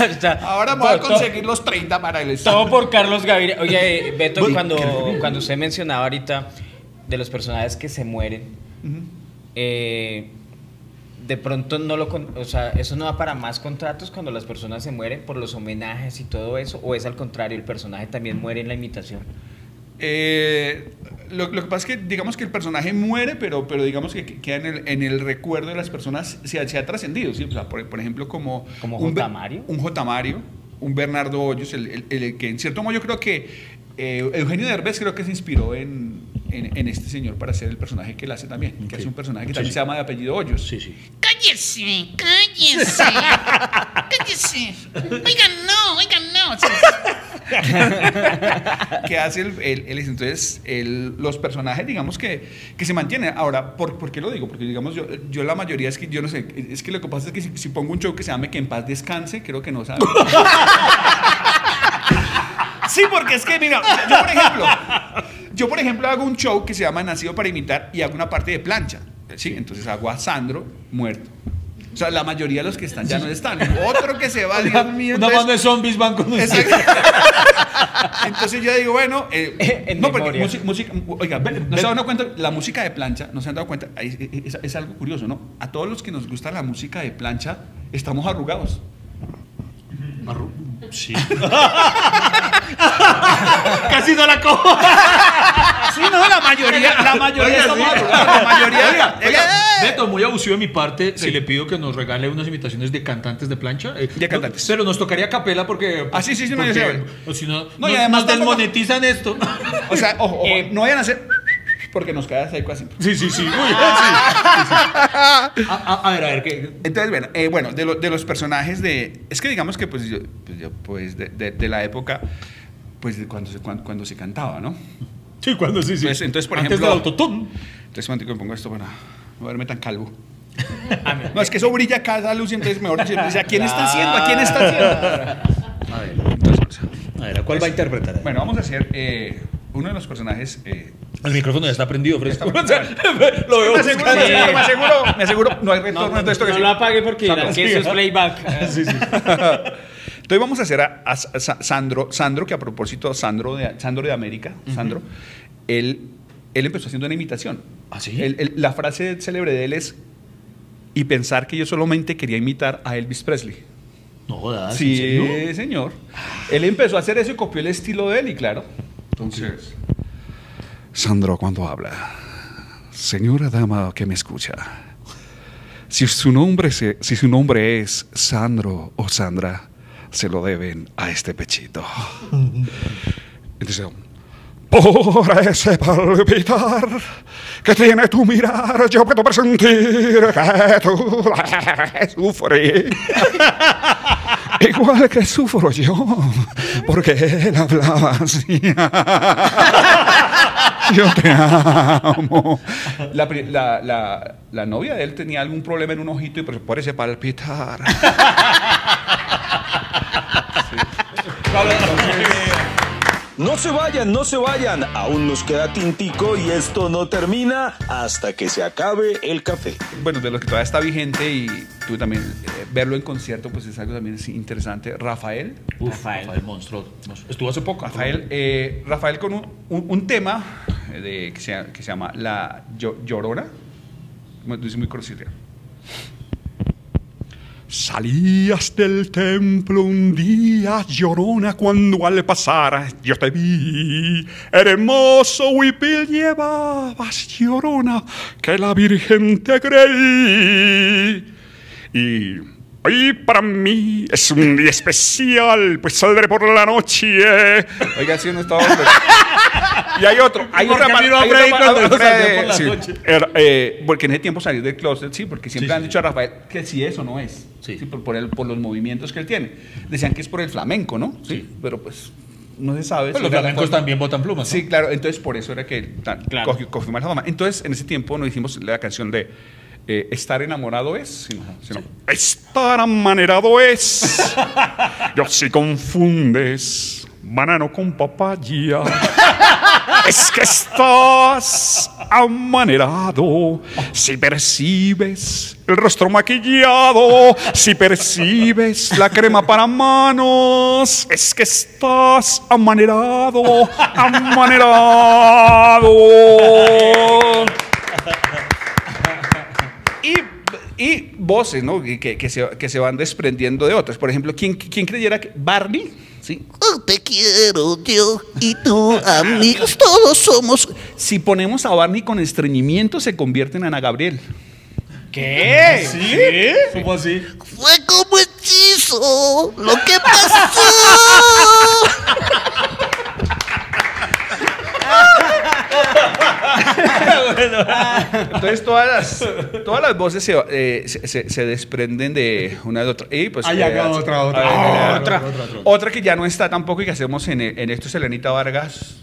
Está- Ahora me voy a todo- conseguir los 30 para el Todo por Carlos Gaviria. Oye, eh, Beto, Uy, cuando, cuando usted mencionaba ahorita de los personajes que se mueren, eh, de pronto no lo... con- O sea, ¿eso no va para más contratos cuando las personas se mueren por los homenajes y todo eso? ¿O es al contrario, el personaje también muere en la imitación? Eh, lo, lo que pasa es que digamos que el personaje muere, pero, pero digamos que que queda en el, en el recuerdo de las personas, se, ha- se ha trascendido. ¿sí? O sea, por, por ejemplo, como... ¿Como un J. Mario? Un J. Mario, un Bernardo Hoyos, el, el- el que en cierto modo yo creo que eh, Eugenio Derbez creo que se inspiró en, en, en este señor para hacer el personaje que él hace también, que hace un personaje que Sí, también sí. se llama de apellido Hoyos. Sí, sí. Cállese, cállese. Cállese. Oigan, no, oigan, no. que hace el, el- el- entonces el- los personajes digamos que, que se mantienen ahora ¿por, por qué lo digo? porque digamos yo, yo la mayoría es que yo no sé es que lo que pasa es que si, si pongo un show que se llame que en paz descanse creo que no sabe sí porque es que mira yo por ejemplo yo por ejemplo hago un show que se llama Nacido para imitar y hago una parte de plancha sí entonces hago a Sandro muerto o sea, la mayoría de los que están ya no están. Otro que se va, Dios mío. Una entonces- banda de zombies van con. Exacto. Entonces yo digo, bueno, eh, En no, porque memoria. música, música- oiga, no se han dado cuenta, la música de plancha, no se han dado cuenta, es, es- es algo curioso, ¿no? A todos los que nos gusta la música de plancha, estamos arrugados. Sí. Casi no la cojo. Sí, no, la mayoría, la mayoría estamos arrugados, la mayoría. Oiga, oiga, Beto, muy abusivo de mi parte si le pido que nos regale unas imitaciones de cantantes de plancha. Eh, De cantantes. no, pero nos tocaría capela porque. Ah, sí, sí, sí, no, porque- sé. o si no, No, y no- además nos tampoco- desmonetizan esto. O sea, ojo, ojo, Eh, no vayan a hacer porque nos queda seco así. Sí, sí, sí. Uy, sí. A, a- a ver, a ver, ¿qué? Entonces, bueno, eh, bueno de, lo- de los personajes de... Es que digamos que pues yo, pues, yo, pues, de, de- de la época, pues de cuando se, cuando, cuando se cantaba, ¿no? Sí, cuando sí, sí. Entonces, entonces, por Antes ejemplo... del autotune. Entonces, un momentico, me pongo esto para no verme tan calvo. No, es que eso brilla cada luz y entonces mejor entonces, ¿a quién está haciendo? ¿A quién está haciendo? A ver, entonces, A ver, ¿a cuál va a interpretar? bueno, vamos a hacer eh, uno de los personajes... eh, El micrófono ya está prendido, fresco. Está O sea, Lo veo me aseguro, me aseguro, me aseguro, me aseguro, no hay retorno de esto que no sí. lo apague porque que eso es playback. Entonces vamos a hacer a, a- a Sandro, Sandro, que a propósito, Sandro de, Sandro de América, Sandro, él, él empezó haciendo una imitación. ¿Ah, sí? Él- él- la frase célebre de él es, y pensar que yo solamente quería imitar a Elvis Presley. No jodas. ¿en sí, señor. Él empezó a hacer eso y copió el estilo de él, y claro. Entonces... Sandro cuando habla. Señora dama que me escucha. Si su nombre, se- si su nombre es Sandro o Sandra, se lo deben a este pechito. Entonces, por ese palpitar que tiene tu mirar, yo puedo presentir que tú sufres. Igual que sufro yo, porque él hablaba así. Yo te amo. La, la- la- novia de él tenía algún problema en un ojito y ese palpitar. No se vayan, no se vayan. Aún nos queda tintico y esto no termina hasta que se acabe el café. Bueno, de lo que todavía está vigente y tú también eh, verlo en concierto, pues es algo también interesante. Rafael, Uf, Rafael. Rafael monstruo. Estuvo hace poco. Rafael, eh, Rafael con un, un- un tema eh, de, que, se, que se llama La Llo- Llorona. Dice muy conocido. Salías del templo un día, llorona, cuando al pasar yo te vi. Hermoso huipil llevabas, llorona, que la Virgen te creí. Y hoy para mí es un día especial, pues saldré por la noche. Oiga, si no estaba. Y hay otro. Hay Porque otra a mí no hay Freddy otra- cuando otra salió de- por la sí. noche. Era, eh, porque en ese tiempo salir del closet, sí, porque siempre Sí, han sí. dicho a Rafael que si eso no es. Sí. Sí. por, por, el- por los movimientos que él tiene. Decían que es por el flamenco, ¿no? Sí. Pero pues no se sabe. Pues si los era la flamencos forma. también botan plumas. ¿no? Sí, claro. Entonces, por eso era que tan- Claro. cogió, cogió más la fama. Entonces, en ese tiempo nos hicimos la canción de eh, Estar enamorado es. sino- sino- Estar amanerado es. Yo si confundes banano con papaya. Es que estás amanerado. Si percibes el rostro maquillado, si percibes la crema para manos, es que estás amanerado, amanerado. Y, y voces, ¿no? Que- que se, que se van desprendiendo de otras. Por ejemplo, ¿quién, quién creyera que Barney? Sí. Oh, te quiero yo y tú, amigos, todos somos. Si ponemos a Barney con estreñimiento, se convierte en Ana Gabriel. ¿Qué? ¿Sí? ¿Cómo así? Fue como hechizo lo que pasó. Entonces todas las, todas las voces se, eh, se, se- se desprenden de una de otra. Y pues, eh, acá otra, otra. ver, otra, otra, otra, otra. otra que ya no está tampoco y que hacemos en, en esto es Elenita Vargas.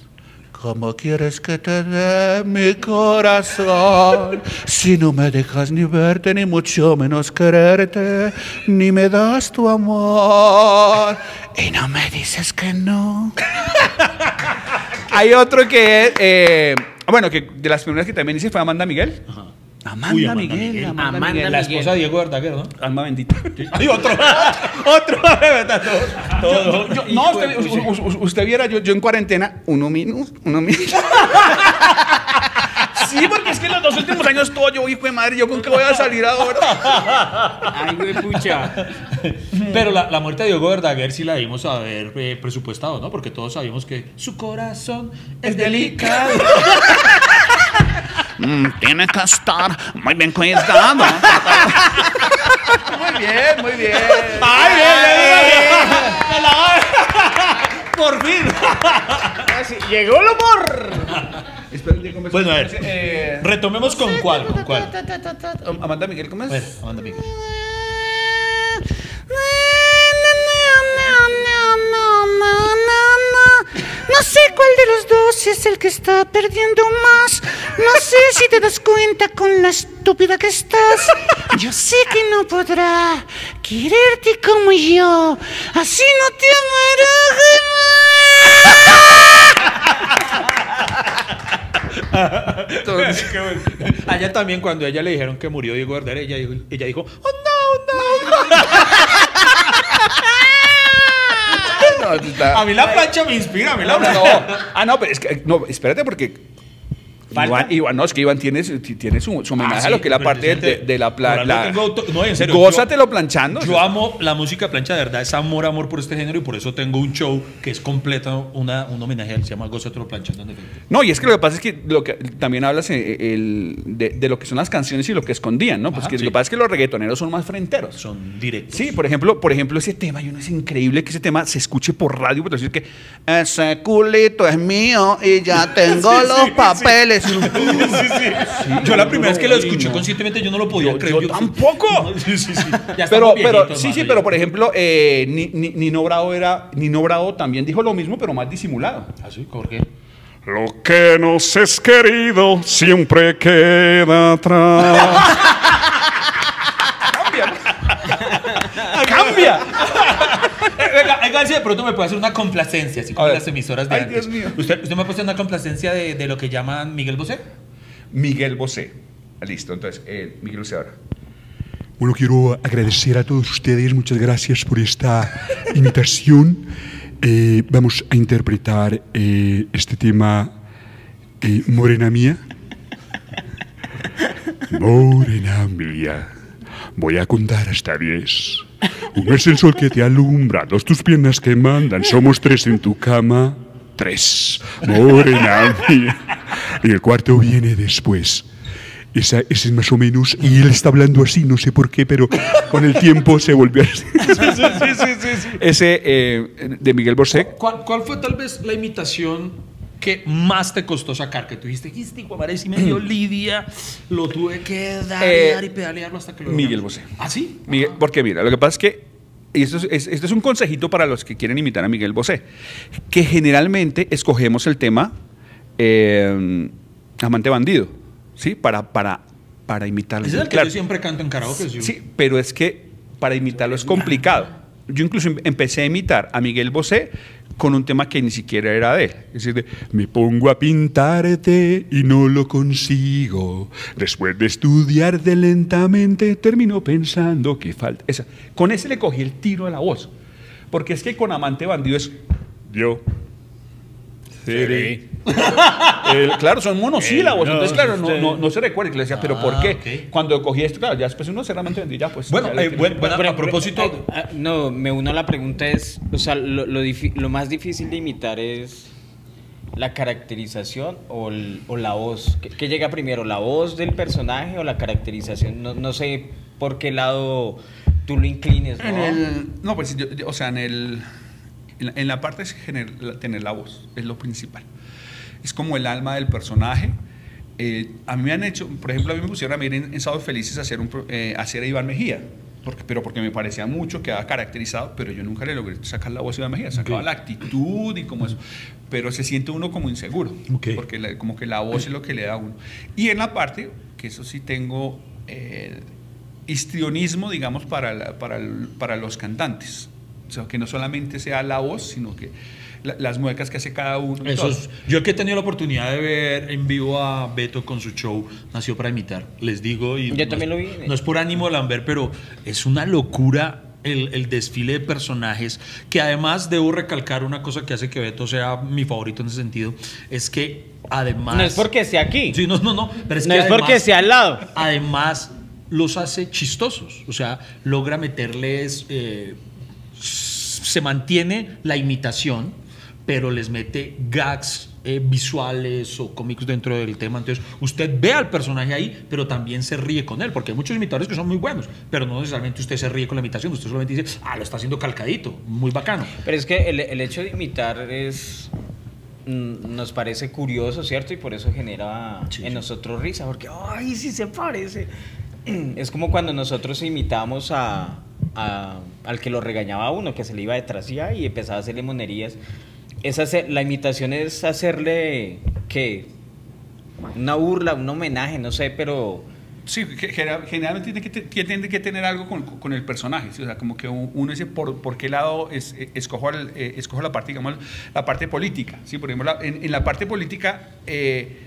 ¿Cómo quieres que te dé mi corazón? Si no me dejas ni verte, ni mucho menos quererte, ni me das tu amor. Y no me dices que no. Hay otro que es, eh, bueno, que de las primeras que también hice fue Amanda Miguel. Amanda, Uy, Amanda Miguel, Miguel. Amanda, Amanda Miguel. La esposa de Diego Verdaguer, ¿no? Alma bendita. Hay otro. otro. ¿verdad? Todo. todo. Yo- no, usted, viera, yo, yo en cuarentena, uno minuto, uno minuto. Sí, porque es que en los dos últimos años todo yo, hijo de madre, ¿yo con qué voy a salir ahora? Ay, güey, pucha. Pero la, la muerte de Diego Verdaguer sí la dimos a haber eh, presupuestado, ¿no? Porque todos sabíamos que su corazón es delicado. Mm, tiene que estar muy bien cuidado. Muy bien, muy bien. ¡Ay, bien, ¡Por fin! Llegó el humor. Espera, Diego, ¿me Bueno, a ver. Eh, Retomemos con cuál, con cuál. Amanda Miguel, ¿cómo A es? ver, Amanda Miguel. No sé cuál de los dos es el que está perdiendo más. No sé si te das cuenta con la estúpida que estás. Yo sé que no podrá quererte como yo. Así no te amará. Bueno. Allá también cuando ella le dijeron que murió Diego dijo, ella dijo, oh no, no. No, está- A mí la plancha me inspira, a mí la no, plancha. no. Ah, no, pero es que, no, espérate porque... Iván, Iván, no, es que Iván tiene, su- tiene su, su homenaje Ah, sí, a lo que es la parte de, la auto- no, en serio, Gózatelo planchando. Yo amo la música plancha, de verdad, es amor, amor por este género y por eso tengo un show que es completo, una, un homenaje a él, se llama Gózatelo planchando. No, y es que lo que pasa es que, lo que también hablas eh, el- de, de lo que son las canciones y lo que escondían, ¿no? Pues Ajá, que sí. lo que pasa es que los reggaetoneros son más frenteros. Son directos. Sí, por ejemplo, por ejemplo, ese tema, yo no es increíble que ese tema se escuche por radio, pero decir que ese culito es mío y ya tengo Sí, los Sí, sí. yo la primera vez que lo escuché conscientemente yo no lo podía creer. yo tampoco. Sí, sí, sí. Ya Pero, pero, sí, sí, pero por ejemplo, eh, Ni- Ni- Nino Bravo era, Nino Bravo también dijo lo mismo, pero más disimulado. ¿Ah, sí? ¿Por qué? Lo que nos es querido siempre queda atrás. ¡Cambia! Eh, Venga, venga, si de pronto me puede hacer una complacencia, así como las emisoras de Ay, antes. Dios mío. ¿Usted, ¿Usted me puede hacer una complacencia de, de lo que llaman Miguel Bosé? Miguel Bosé. Listo, entonces, eh, Miguel Bosé ahora. Bueno, quiero agradecer a todos ustedes, muchas gracias por esta invitación. Eh, vamos a interpretar eh, este tema, eh, Morena Mía. Morena Mía, voy a contar hasta diez. Uno es el sol que te alumbra, dos tus piernas que mandan, somos tres en tu cama, tres. Morena Mía. Y el cuarto viene después. Esa, ese es más o menos, y él está hablando así, no sé por qué, pero con el tiempo se volvió así. Ese eh, de Miguel Bosé. ¿Cuál, cuál fue tal vez la imitación que más te costó sacar? Que tú dijiste, este madre sí me dio lidia, lo tuve que dar, Eh, dar y pedalearlo hasta que lo Miguel logramos". Bosé. ¿Ah, sí? Miguel- porque mira, lo que pasa es que, y esto es, es- esto es un consejito para los que quieren imitar a Miguel Bosé, que generalmente escogemos el tema eh, Amante Bandido, ¿sí? Para, para, para imitarlo. Es el que Claro. yo siempre canto en karaoke. ¿sí? Sí, pero es que para imitarlo es complicado. Yo incluso em- empecé a imitar a Miguel Bosé con un tema que ni siquiera era de él. Es decir, de, Me pongo a pintarte y no lo consigo. Después de estudiarte lentamente, termino pensando que falta. Esa. Con ese le cogí el tiro a la voz. Porque es que con Amante Bandido es yo. seré. El- claro, son monosílabos. Eh, no, entonces, claro, no, no, no se recuerda. Que le decía, ¿pero Ah, por qué? Cuando cogí esto, claro, ya después uno se realmente vendía, ya pues. Bueno, eh, tiene buen- que- buena- Pero- a propósito... pero- ah, no, me uno a la pregunta es, o sea, lo, lo lo más difícil de imitar es la caracterización o, el- o la voz. ¿Qué, qué llega primero, la voz del personaje o la caracterización? No, no sé por qué lado tú lo inclines, ¿no? En el, no, pues yo- yo- o sea, en el en la, en la parte es tener la voz, es lo principal. Es como el alma del personaje. Eh, a mí me han hecho, por ejemplo, a mí me pusieron a mí en, en Sábados Felices a hacer, un, eh, a hacer a Iván Mejía, porque, pero porque me parecía mucho, quedaba caracterizado, pero yo nunca le logré sacar la voz a Iván Mejía, sacaba Ok. la actitud y como eso, pero se siente uno como inseguro, Ok. porque la- como que la voz es lo que le da a uno. Y en la parte, que eso sí tengo eh, histrionismo, digamos, para, la- para, el- para los cantantes. O sea, que no solamente sea la voz, sino que la- las muecas que hace cada uno. Eso es- yo que he tenido la oportunidad de ver en vivo a Beto con su show Nació para imitar, les digo y Yo no también es- lo vi. No es por ánimo Lambert, pero es una locura el, el desfile de personajes, que además debo recalcar una cosa que hace que Beto sea mi favorito en ese sentido, es que además... No es porque esté aquí. Sí, no, no, no. Pero es No que es porque además- esté al lado. Además, los hace chistosos. O sea, logra meterles. eh, se mantiene la imitación, pero les mete gags eh, visuales o cómicos dentro del tema. Entonces, usted ve al personaje ahí, pero también se ríe con él, porque hay muchos imitadores que son muy buenos, pero no necesariamente usted se ríe con la imitación, usted solamente dice, ah, lo está haciendo calcadito, muy bacano. Pero es que el, el hecho de imitar es mm, nos parece curioso, ¿cierto? Y por eso genera Sí, en nosotros risa, porque ¡ay, sí se parece! Es como cuando nosotros imitamos a, a- al que lo regañaba a uno, que se le iba detrás y empezaba a hacerle monerías. Es hacer, la imitación es hacerle, ¿qué? Una burla, un homenaje, no sé, pero... Sí, generalmente tiene que, tiene que tener algo con, con el personaje, ¿sí? o sea, como que un- uno dice por, por qué lado es, eh, escojo, el- eh, escojo la parte, digamos, la parte política, ¿sí? Por ejemplo, en, en la parte política eh,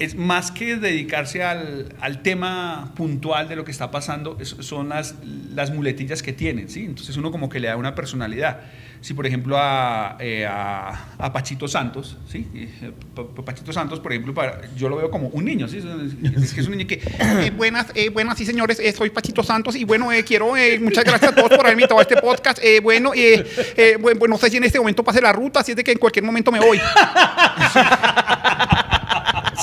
es más que dedicarse al, al tema puntual de lo que está pasando, es- son las, las muletillas que tienen, ¿sí? Entonces uno como que le da una personalidad. Si por ejemplo a, eh, a, a Pachito Santos, ¿sí? Eh, Pa- Pa- Pachito Santos, por ejemplo, para, yo lo veo como un niño, ¿sí? Es, es que es un niño que... Eh, buenas, eh, buenas, sí, señores. soy Pachito Santos y bueno, quiero, muchas gracias a todos por haberme invitado a este podcast. Bueno, bueno, no sé si en este momento pase la ruta, así es de que en cualquier momento me voy.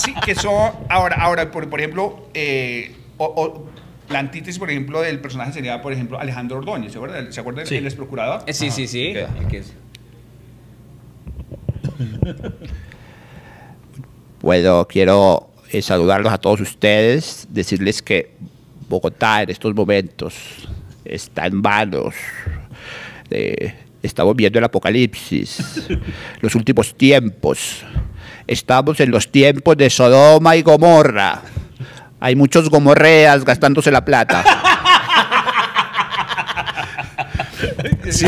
Sí, que son. Ahora, ahora por, por ejemplo, eh, o- o la antítesis, por ejemplo, del personaje sería, por ejemplo, Alejandro Ordóñez. ¿Se acuerda? ¿Se acuerda del Sí. el ex procurador? eh, sí, sí, sí. ok. el que es- Bueno, quiero eh, saludarlos a todos ustedes, decirles que Bogotá en estos momentos está en manos. de- estamos viendo el apocalipsis, los últimos tiempos. Estamos en los tiempos de Sodoma y Gomorra. Hay muchos gomorreas gastándose la plata. Sí,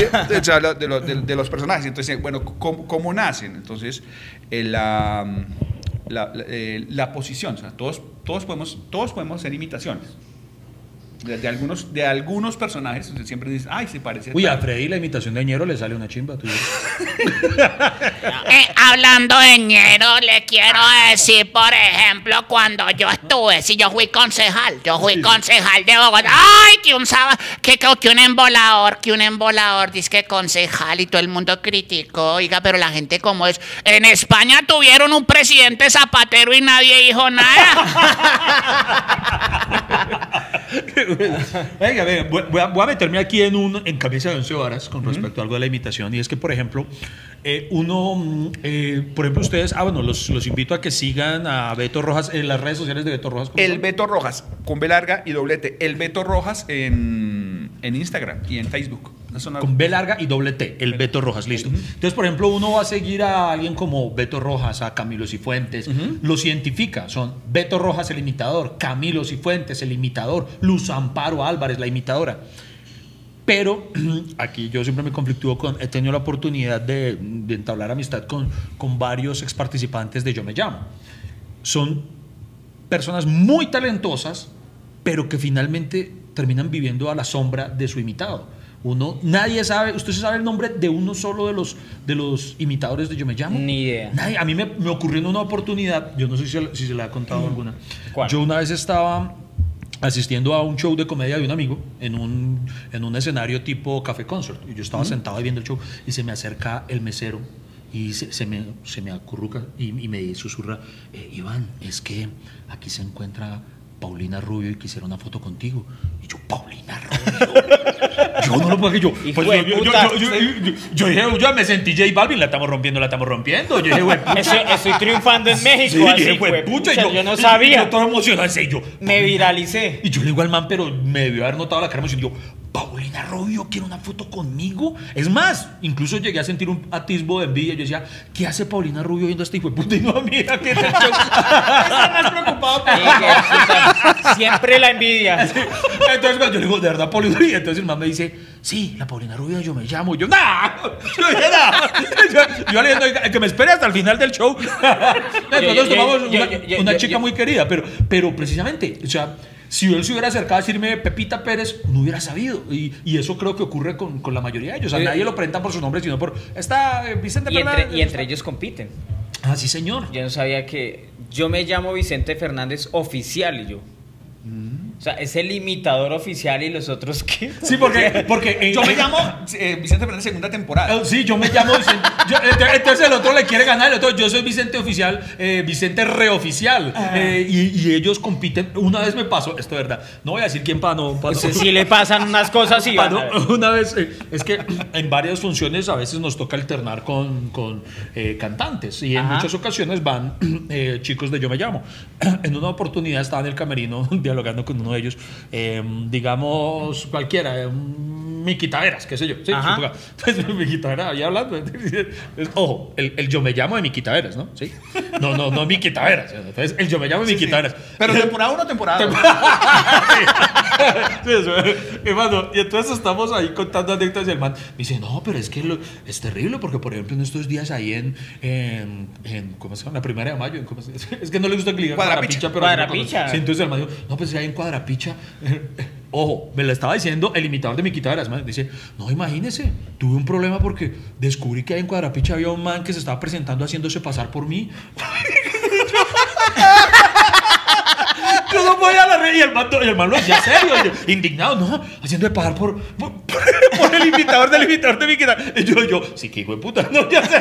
de, lo- de- los personajes. Entonces, bueno, ¿cómo, cómo nacen? Entonces, eh, la, la, la- eh, la posición. Todos, todos, podemos, todos podemos hacer imitaciones. De, de algunos, de algunos personajes, usted siempre dice, ay, se parece. a Uy, a tal". Freddy la imitación de Ñero le sale una chimba. tú. Eh, hablando de ñero, le quiero decir, por ejemplo, cuando yo estuve, si yo fui concejal, yo fui concejal de Bogotá. ¡Ay, que un que, que un embolador, que un embolador, dice que concejal y todo el mundo criticó, oiga, pero la gente como es. En España tuvieron un presidente zapatero y nadie dijo nada. Venga, venga, voy a, voy a meterme aquí en un en camisa de once varas con respecto a algo de la imitación. Y es que, por ejemplo, eh, uno, mm, eh, por ejemplo, ustedes, ah, bueno, los, los invito a que sigan a Beto Rojas en las redes sociales de Beto Rojas. ¿cómo El son? Beto Rojas, con B larga y doblete. El Beto Rojas en, en Instagram y en Facebook. Con B larga y doble T, el Beto Rojas, listo. Entonces, por ejemplo, uno va a seguir a alguien como Beto Rojas, a Camilo Cifuentes, los identifica, son Beto Rojas el imitador, Camilo Cifuentes el imitador, Luz Amparo Álvarez la imitadora. Pero aquí yo siempre me conflictúo con, he tenido la oportunidad de, de entablar amistad con, con varios ex participantes de Yo Me Llamo. Son personas muy talentosas, pero que finalmente terminan viviendo a la sombra de su imitado. Uno, nadie sabe, usted sabe el nombre de uno solo de los, de los imitadores de Yo Me Llamo. Ni idea. Nadie, a mí me, me ocurrió en una oportunidad, yo no sé si, se- si se le ha contado alguna. ¿Cuál? Yo una vez estaba asistiendo a un show de comedia de un amigo en un, en un escenario tipo café concert. Y yo estaba sentado ahí viendo el show y se me acerca el mesero y se, se me, se me acurruca y, y me susurra, "Eh, Iván, es que aquí se encuentra Paulina Rubio y quisiera una foto contigo. Y yo, Paulina Rubio. yo no lo puedo. Yo, pues, yo, yo, yo, yo, yo- yo- yo dije, yo me sentí J Balvin, la estamos rompiendo, la estamos rompiendo. Yo dije. Estoy, estoy triunfando en México, Sí, así, dije, pucha, pucha, y yo, no y sabía. Yo todo emocionado, y yo, Me viralicé. y yo le digo al man, pero me debió haber notado la cara y yo, Paulina Rubio quiere una foto conmigo. Es más, incluso llegué a sentir un atisbo de envidia. Yo decía, ¿qué hace Paulina Rubio viendo a este hijo de puta? Y no, mira, que está más preocupado por Siempre la envidia. Entonces cuando yo le digo, ¿de verdad Paulina Rubio? Entonces el man me dice, sí, la Paulina Rubio yo me llamo. Yo, ¡nah! Yo dije, "Nah". Yo, yo le dije, "Oiga, que me espere hasta el final del show. Nosotros tomamos una, chica muy querida, pero, pero precisamente, o sea, si él se hubiera acercado a decirme Pepita Pérez, no hubiera sabido. Y, y eso creo que ocurre con, con la mayoría de ellos. A Eh, nadie lo presentan por su nombre, sino por. Está eh, Vicente Y Fernández. entre, y entre ellos compiten. Ah, sí, señor. Yo no sabía que. Yo me llamo Vicente Fernández oficial y yo. O sea, es el imitador oficial y los otros que. Sí, porque, porque Yo me llamo eh, Vicente Fernández segunda temporada. Eh, Sí, yo me llamo Vicente. yo- ent- entonces el otro le quiere ganar, el otro, yo soy Vicente Oficial, eh, Vicente Reoficial. eh, y, y ellos compiten. Una vez me pasó, esto es verdad, no voy a decir quién para no. pa' no- sí le pasan unas cosas y van no- una vez, eh, es que en varias funciones a veces nos toca alternar con, con, eh, cantantes y en Ajá. muchas ocasiones van eh, chicos de Yo Me Llamo. En una oportunidad estaba en el camerino dialogando con uno de ellos, eh, digamos cualquiera, eh, un Miki Taveras, qué sé yo. Sí. Entonces Miki Taveras había hablando. Entonces, ojo, el, el Yo Me Llamo de Miki Taveras, ¿no? Sí. No, no, no Miki Taveras. Entonces, el Yo Me Llamo de Miki Taveras. Pero temporada 1 temporada 2. Eso, y, entonces estamos ahí contando anécdotas y el man me dice, no, pero es que lo- es terrible porque, por ejemplo, en estos días ahí en, en, en- ¿cómo se llama? La primera de mayo, en- ¿cómo se- es que no le gusta que le digan Cuadrapicha. pero Cuadrapicha. Sí, entonces el man dijo, no, pues ahí en Cuadrapicha, ojo, me lo estaba diciendo el imitador de mi Taveras, man, dice, no, imagínese, tuve un problema porque descubrí que ahí en Cuadrapicha había un man que se estaba presentando haciéndose pasar por mí. Yo no podía la reír y el man, el lo hacía serio, indignado, no, haciendo de pagar por, el imitador del imitador de mi guitarra. Y yo, yo, sí, que hijo de puta, no, ya sé.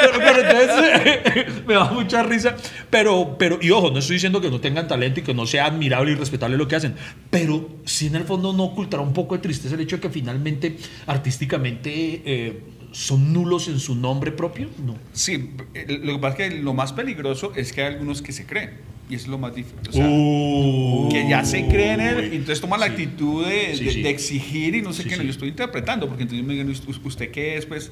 Pero, entonces me da mucha risa. Pero, pero, y ojo, no estoy diciendo que no tengan talento y que no sea admirable y respetable lo que hacen, pero sí en el fondo no ocultará un poco de tristeza el hecho de que finalmente, artísticamente, eh, son nulos en su nombre propio. No. Sí, lo que pasa es que lo más peligroso es que hay algunos que se creen. Y eso es lo más difícil. O sea, Uh. que ya se creen en él, y entonces toman la actitud de, Sí, de- sí. de exigir y no sé Sí, qué, no, yo estoy interpretando, porque entonces me digan, "¿Usted- ¿usted qué es? Pues,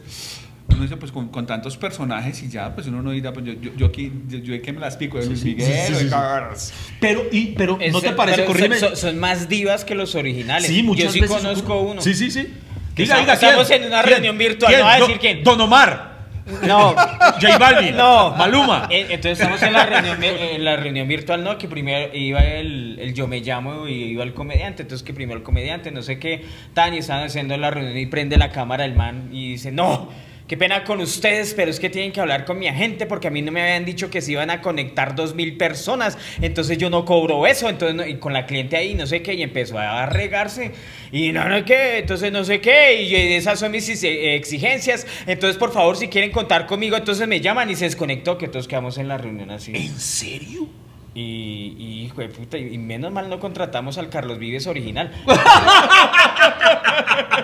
uno dice, pues con, con tantos personajes y ya, pues uno no dirá, pues yo, yo, yo aquí, yo, yo que me las pico, de Luis Miguel, sí, sí, de sí, sí. Carlos. Pero, y, pero ¿no Es- te parece? son, son- son más divas que los originales. Sí, muchas Yo sí veces conozco uno. Sí, sí, sí. Que Diga, estamos- diga, ¿quién? estamos en una ¿Quién? reunión virtual, ¿Quién? no va a decir quién. Don Omar. No. J Balvin. No. Maluma. Eh, Entonces estamos en la reunión, en la reunión virtual, ¿no? Que primero iba el, el yo me llamo y iba el comediante. Entonces que primero el comediante, no sé qué, tan y estaban haciendo la reunión y prende la cámara el man y dice, no. Qué pena con ustedes, pero es que tienen que hablar con mi agente porque a mí no me habían dicho que se iban a conectar dos mil personas. Entonces yo no cobro eso. Entonces, no- y con la cliente ahí, no sé qué, y empezó a regarse. Y no, no, qué, entonces no sé qué, y esas son mis exigencias. Entonces, por favor, si quieren contar conmigo, entonces me llaman y se desconectó, que todos quedamos en la reunión así. ¿En serio? Y, y hijo de puta, y menos mal no contratamos al Carlos Vives original.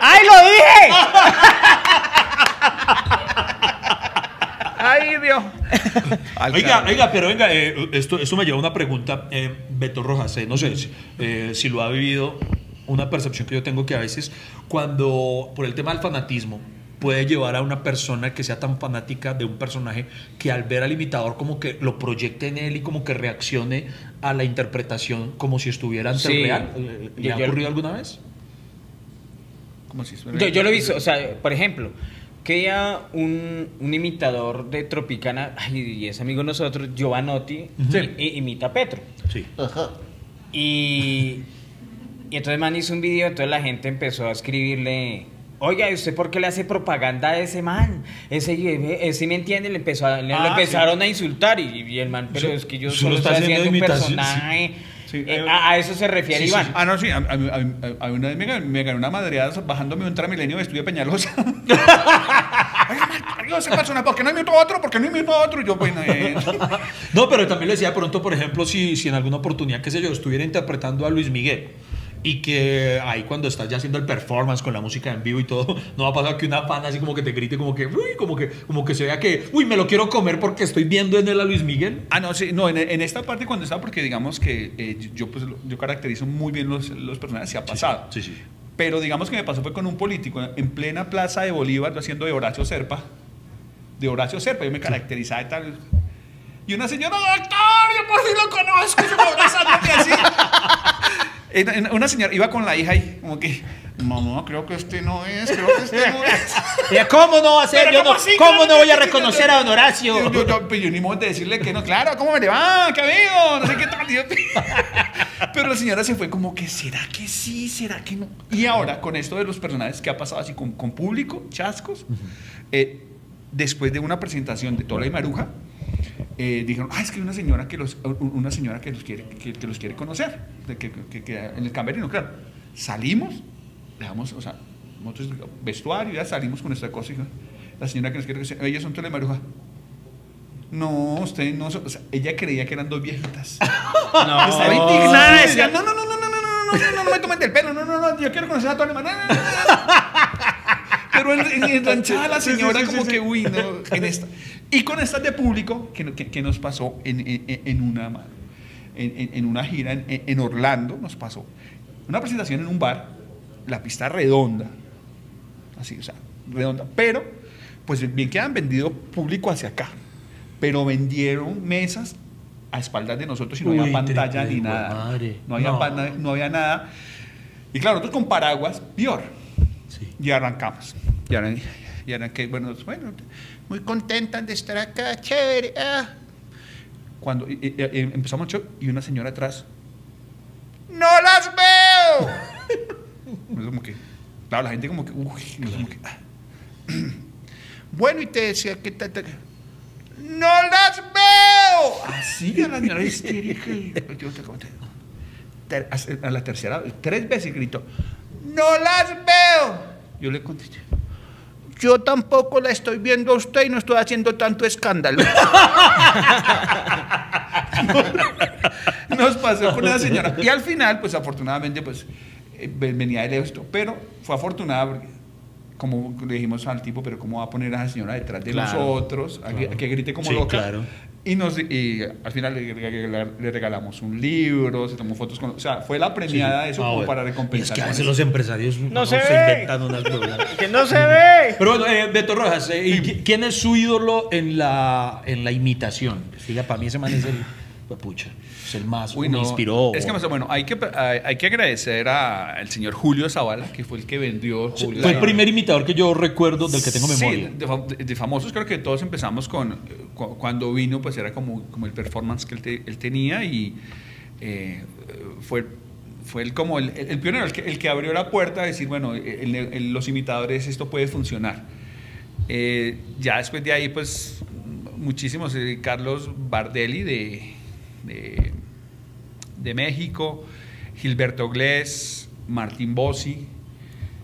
¡Ay, lo dije! ¡Ay, Dios! Oiga, oiga, pero venga, eh, esto, esto me lleva a una pregunta, eh, Beto Rojas, eh, no sé si, eh, si lo ha vivido, una percepción que yo tengo que a veces cuando, por el tema del fanatismo, puede llevar a una persona que sea tan fanática de un personaje que al ver al imitador como que lo proyecte en él y como que reaccione a la interpretación como si estuviera ante Sí. el real. ¿Le Yo- ha yo- ocurrido alguna vez? ¿Cómo así? Yo, yo lo he visto, o sea, por ejemplo, que día un, un imitador de Tropicana, ay, y es amigo de nosotros, Giovanotti, Sí. i- imita a Petro. Sí. Y, y entonces man hizo un video, entonces la gente empezó a escribirle, oiga, ¿y usted por qué le hace propaganda a ese man? Ese, ese me entiende, le, empezó a- le, Ah, empezaron a insultar y, y el man, pero Sí. es que yo Solo solo está estoy haciendo haciendo un personaje. Sí. Eh, a, a eso se refiere Sí, Iván. sí. Ah, no, sí. A, a- una vez me, me gané una madreada bajándome un tramilenio de estudio Peñalosa. Oiga, malparido ese personaje, ¿por qué no imito a otro? ¿Por qué no imito a otro? Y yo, bueno, eh, No, pero también le decía de pronto, por ejemplo, si, si en alguna oportunidad, qué sé yo, estuviera interpretando a Luis Miguel y que ahí cuando estás ya haciendo el performance con la música en vivo y todo, no va a pasar que una fan así como que te grite como que, uy, como que, como que se vea que, uy, me lo quiero comer porque estoy viendo en él a Luis Miguel. Ah, no, sí, no, en, en esta parte cuando estaba, porque digamos que eh, yo, pues, lo- yo caracterizo muy bien los, los personajes, se ha pasado. Sí, sí. Pero digamos que me pasó fue con un político en plena plaza de Bolívar, yo haciendo de Horacio Serpa. De Horacio Serpa, yo me caracterizaba y tal. Y una señora, doctor, yo por fin lo conozco, y se me abrazándome así. En- Una señora iba con la hija y como que, mamá, creo que este no es, creo que este no es. ¿Cómo no va a ser? Yo ¿cómo no, así? ¿Cómo Claro no voy a reconocer yo- a Don Horacio? Yo, yo, yo- pues yo ni modo de decirle que no, claro, ¿cómo me le va? ¿Qué habido? No sé qué tal. Pero la señora se fue como que, ¿será que sí? ¿Será que no? Y ahora, con esto de los personajes que ha pasado así con, con público, chascos, eh, después de una presentación de Tola y Maruja, eh, dijeron, ah, es que hay una señora que los, una señora que los quiere, que, que los quiere conocer, de que, que- que en el camerino, claro. Salimos, le damos, o sea, nosotros vestuario, ya salimos con nuestra cosa. y la señora que nos quiere conocer, ellas son Tola y Maruja. No, usted no, o sea, ella creía que eran dos viejitas. No. Estaba indignada, decía, no, no, no, no, no, no, no, no, no, no, no me tomen del pelo, no, no, no, yo quiero conocer a Tola y Maruja. No, no, no, no. Pero en, en, enganchada la señora como que, uy, no, en esta. Y con estas de público, que, que- que nos pasó en, en- en una, en, una gira en, en Orlando, nos pasó una presentación en un bar, la pista redonda, así, o sea, redonda, pero, pues bien que han vendido público hacia acá, pero vendieron mesas a espaldas de nosotros y no Uy, había pantalla ni nada. madre. No había, No. no había nada. Y claro, nosotros con paraguas, peor. Sí. Y arrancamos. Y ahora, y bueno, bueno, muy contentas de estar acá, chévere. ah. Cuando y- y- empezamos el show y una señora atrás, ¡No las veo! Claro, la gente como que, uy, ah. Bueno, y te decía que ta, ¡No las veo! Así a la señora histérica. a la tercera, tres veces gritó, ¡No las veo! Yo le contesté, yo tampoco la estoy viendo a usted y no estoy haciendo tanto escándalo. Nos pasó con una señora. Y al final, pues afortunadamente, pues eh, venía de lejos, esto, pero fue afortunada porque, como le dijimos al tipo, pero ¿cómo va a poner a esa señora detrás de Claro, nosotros? A, que, a que grite como Sí, loca. claro. Y, nos, y al final le, regala- le regalamos un libro, se tomó fotos con... O sea, fue la premiada de eso Ah, como bueno. para Y recompensar. Es que a veces eso. los empresarios No se ve. inventan unas. Que no se ve. Pero bueno, eh, Beto Rojas, eh, ¿y qui- ¿quién es su ídolo en la, en la imitación? Ya para mí ese man es el. pues, Pucha, es el más. Uy, me no. inspiró. Es que, bueno, hay que, hay, hay que agradecer al señor Julio Zavala, que fue el que vendió... Fue el primer imitador que yo recuerdo del que tengo Sí, memoria. de, fam- de- de famosos creo que todos empezamos con, cu- cuando vino, pues era como, como el performance que él, te- él tenía y eh, fue, fue el, como el, el pionero, el que, el que abrió la puerta a decir, bueno, el- el- los imitadores esto puede funcionar. Eh, ya después de ahí, pues muchísimos, eh, Carlos Bardelli de, de, de México, Gilberto Glés, Martín Bossi.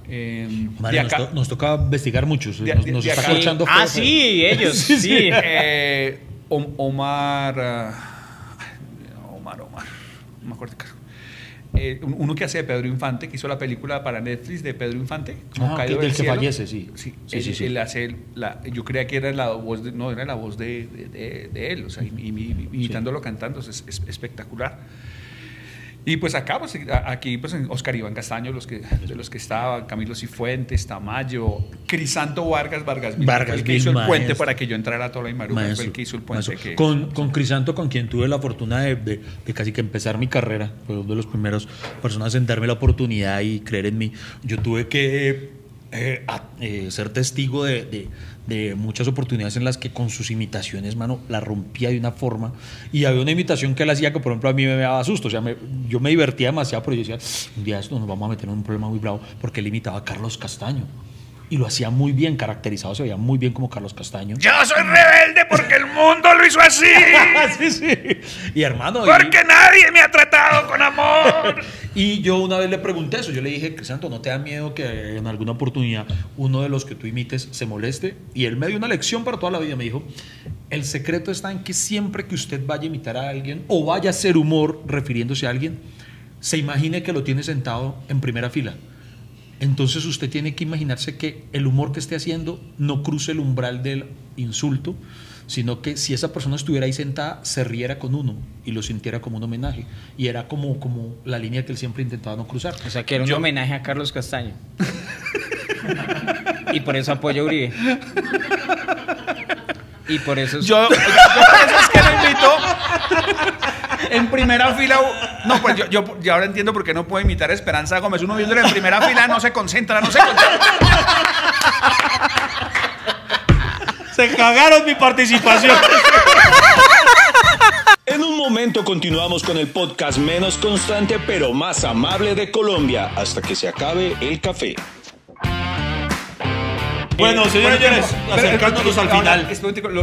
eh, Madre, de nos, acá- to- nos toca investigar muchos. De- nos nos está acá- corchando Ah, feo, sí, ellos, Sí, sí. sí. Eh, Om- Omar. Omar. No me acuerdo. Eh, un- uno que hace de Pedro Infante, que hizo la película para Netflix de Pedro Infante. como Ah, Caído que- del del que cielo. fallece, sí. Sí, Sí, él, sí, sí. él hace la, yo creía que era la voz de, no, era la voz de, de- él, o sea, imi- imi- imitándolo cantando, es, es espectacular. Y pues acá, pues, aquí, pues en Oscar Iván Castaño, los que, de los que estaban, Camilo Cifuentes, Tamayo, Crisanto Vargas, Vargas Vargas fue el que hizo el puente para que yo entrara a Tola y Maruja, fue el que hizo el puente. Que, Con, con Crisanto, con quien tuve la fortuna de, de- de casi que empezar mi carrera, fue uno de los primeros personas en darme la oportunidad y creer en mí. Yo tuve que eh, a- eh, ser testigo de, de- muchas oportunidades en las que con sus imitaciones, mano, la rompía de una forma. Y había una imitación que él hacía que, por ejemplo, a mí me daba susto. O sea, me- yo me divertía demasiado, pero yo decía, un día esto nos vamos a meter en un problema muy bravo, porque él imitaba a Carlos Castaño. Y lo hacía muy bien, caracterizado, se veía muy bien como Carlos Castaño. Yo soy rebelde porque el mundo lo hizo así. sí, sí. Y hermano, y- Porque nadie me ha tratado con amor. y, yo una vez le pregunté eso, yo le dije, Santo, ¿no te da miedo que en alguna oportunidad uno de los que tú imites se moleste? Y él me dio una lección para toda la vida, me dijo, el secreto está en que siempre que usted vaya a imitar a alguien o vaya a hacer humor refiriéndose a alguien, se imagine que lo tiene sentado en primera fila. Entonces usted tiene que imaginarse que el humor que esté haciendo no cruce el umbral del insulto, sino que si esa persona estuviera ahí sentada, se riera con uno y lo sintiera como un homenaje. Y era como, como la línea que él siempre intentaba no cruzar. O sea, que era un Yo- homenaje a Carlos Castaño. y por eso apoyo a Uribe. Y por eso es- Yo, yo, yo por eso es que lo invito en primera fila. No, pues yo, yo, yo ahora entiendo por qué no puedo imitar a Esperanza Gómez. Uno viéndole en primera fila no se concentra, no se concentra. Se cagaron mi participación. En un momento momento continuamos con el podcast menos constante pero más amable de Colombia hasta que se acabe el café. Bueno, señores, Pero, acercándonos al final.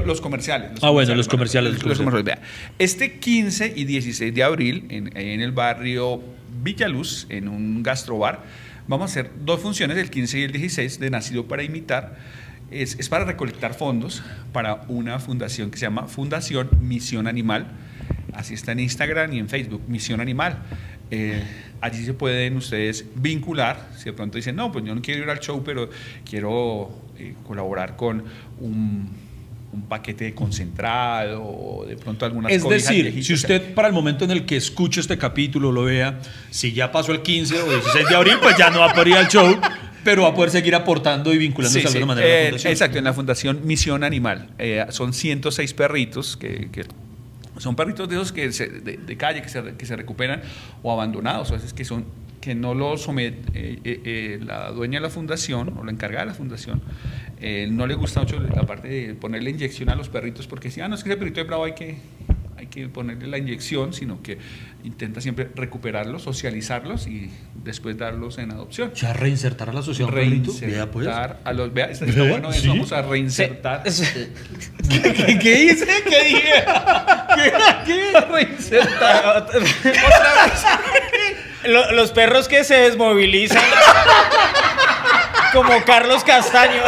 los comerciales. Ah, bueno, los comerciales, los Los comerciales, vea. Este 15 y 16 de abril, en, en el barrio Villaluz, en un gastrobar, vamos a hacer dos funciones, el 15 y el 16, de Nacido para Imitar. Es, es para recolectar fondos para una fundación que se llama Fundación Misión Animal. Así está en Instagram y en Facebook, Misión Animal. Eh, allí se pueden ustedes vincular. Si de pronto dicen, no, pues yo no quiero ir al show, pero quiero eh, colaborar con un, un paquete de concentrado o de pronto algunas Es decir, viejitas. si usted para el momento en el que escuche este capítulo lo vea, si ya pasó el 15 o 16 de abril, pues ya no va a poder ir al show, pero va a poder seguir aportando y vinculándose Sí, de sí, alguna manera a la eh, fundación. exacto, en la Fundación Misión Animal. Eh, son 106 perritos que, que son perritos de esos que se- de, de calle que se, que se recuperan o abandonados, a veces que son que no los somete eh, eh, eh, la dueña de la fundación o la encargada de la fundación eh, no le gusta mucho la parte de ponerle inyección a los perritos porque si ah no es que ese perrito de bravo hay que hay que ponerle la inyección sino que intenta siempre recuperarlos socializarlos y después darlos en adopción Ya reinsertar a la sociedad perrito. Vea, pues. reinsertar a los vea, está, bueno eso, sí. vamos a reinsertar ¿Qué, qué hice? ¿Qué dije? ¿Qué, qué? reinsertar Lo- los perros que se desmovilizan. como Carlos Castaño.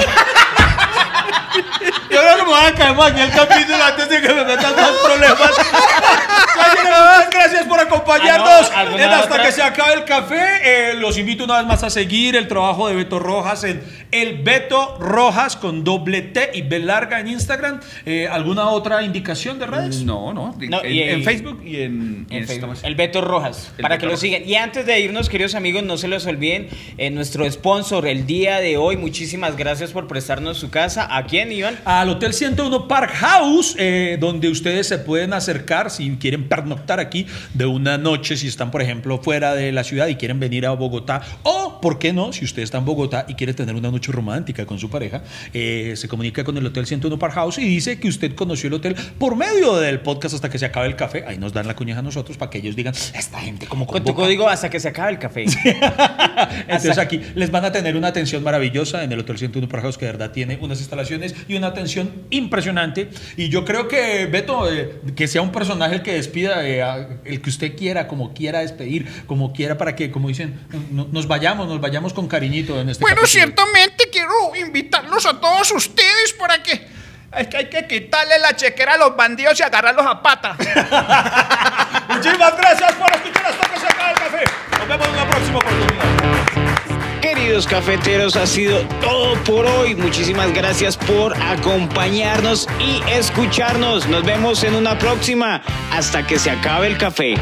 Creo que me voy a más aquí el capítulo antes de que me metan más problemas. Muchas gracias por acompañarnos Ah, no, ¿alguna en hasta otra? que se acabe el café. Eh, los invito una vez más a seguir el trabajo de Beto Rojas en el Beto Rojas con doble T y B larga en Instagram. Eh, ¿Alguna otra indicación de redes? no no, No, en, y- en Facebook y en, En Facebook. El Beto Rojas, El para Beto que lo sigan. Y antes de irnos, queridos amigos, no se los olviden, eh, nuestro sponsor el día de hoy, muchísimas gracias por prestarnos su casa. ¿A quién, Iván? Al Hotel 101 Park House, donde ustedes se pueden acercar si quieren pernoctar aquí de una noche, si están, por ejemplo, fuera de la ciudad y quieren venir a Bogotá, o, ¿por qué no? Si usted está en Bogotá y quiere tener una noche romántica con su pareja, eh, se comunica con el Hotel 101 Park House y dice que usted conoció el hotel por medio del podcast hasta que se acabe el café. Ahí nos dan la cuñaja a nosotros para que ellos digan, esta gente como Con tu convoca". código hasta que se acabe el café. Entonces aquí les van a tener una atención maravillosa en el Hotel 101 Park House, que de verdad tiene unas instalaciones y una atención impresionante. Y yo creo que, Beto, eh, que sea un personaje el que despida, eh, a- el que usted quiera, como quiera despedir, como quiera para que, como dicen, no- nos vayamos, nos vayamos con cariñito en este Bueno, capítulo. ciertamente quiero invitarlos a todos ustedes para que... Es que hay que quitarle la chequera a los bandidos y agarrarlos a pata. Muchísimas gracias por escuchar hasta que se acabe el café. Nos vemos en una próxima oportunidad. Queridos cafeteros, ha sido todo por hoy. Muchísimas gracias por acompañarnos y escucharnos. Nos vemos en una próxima. Hasta que se acabe el café.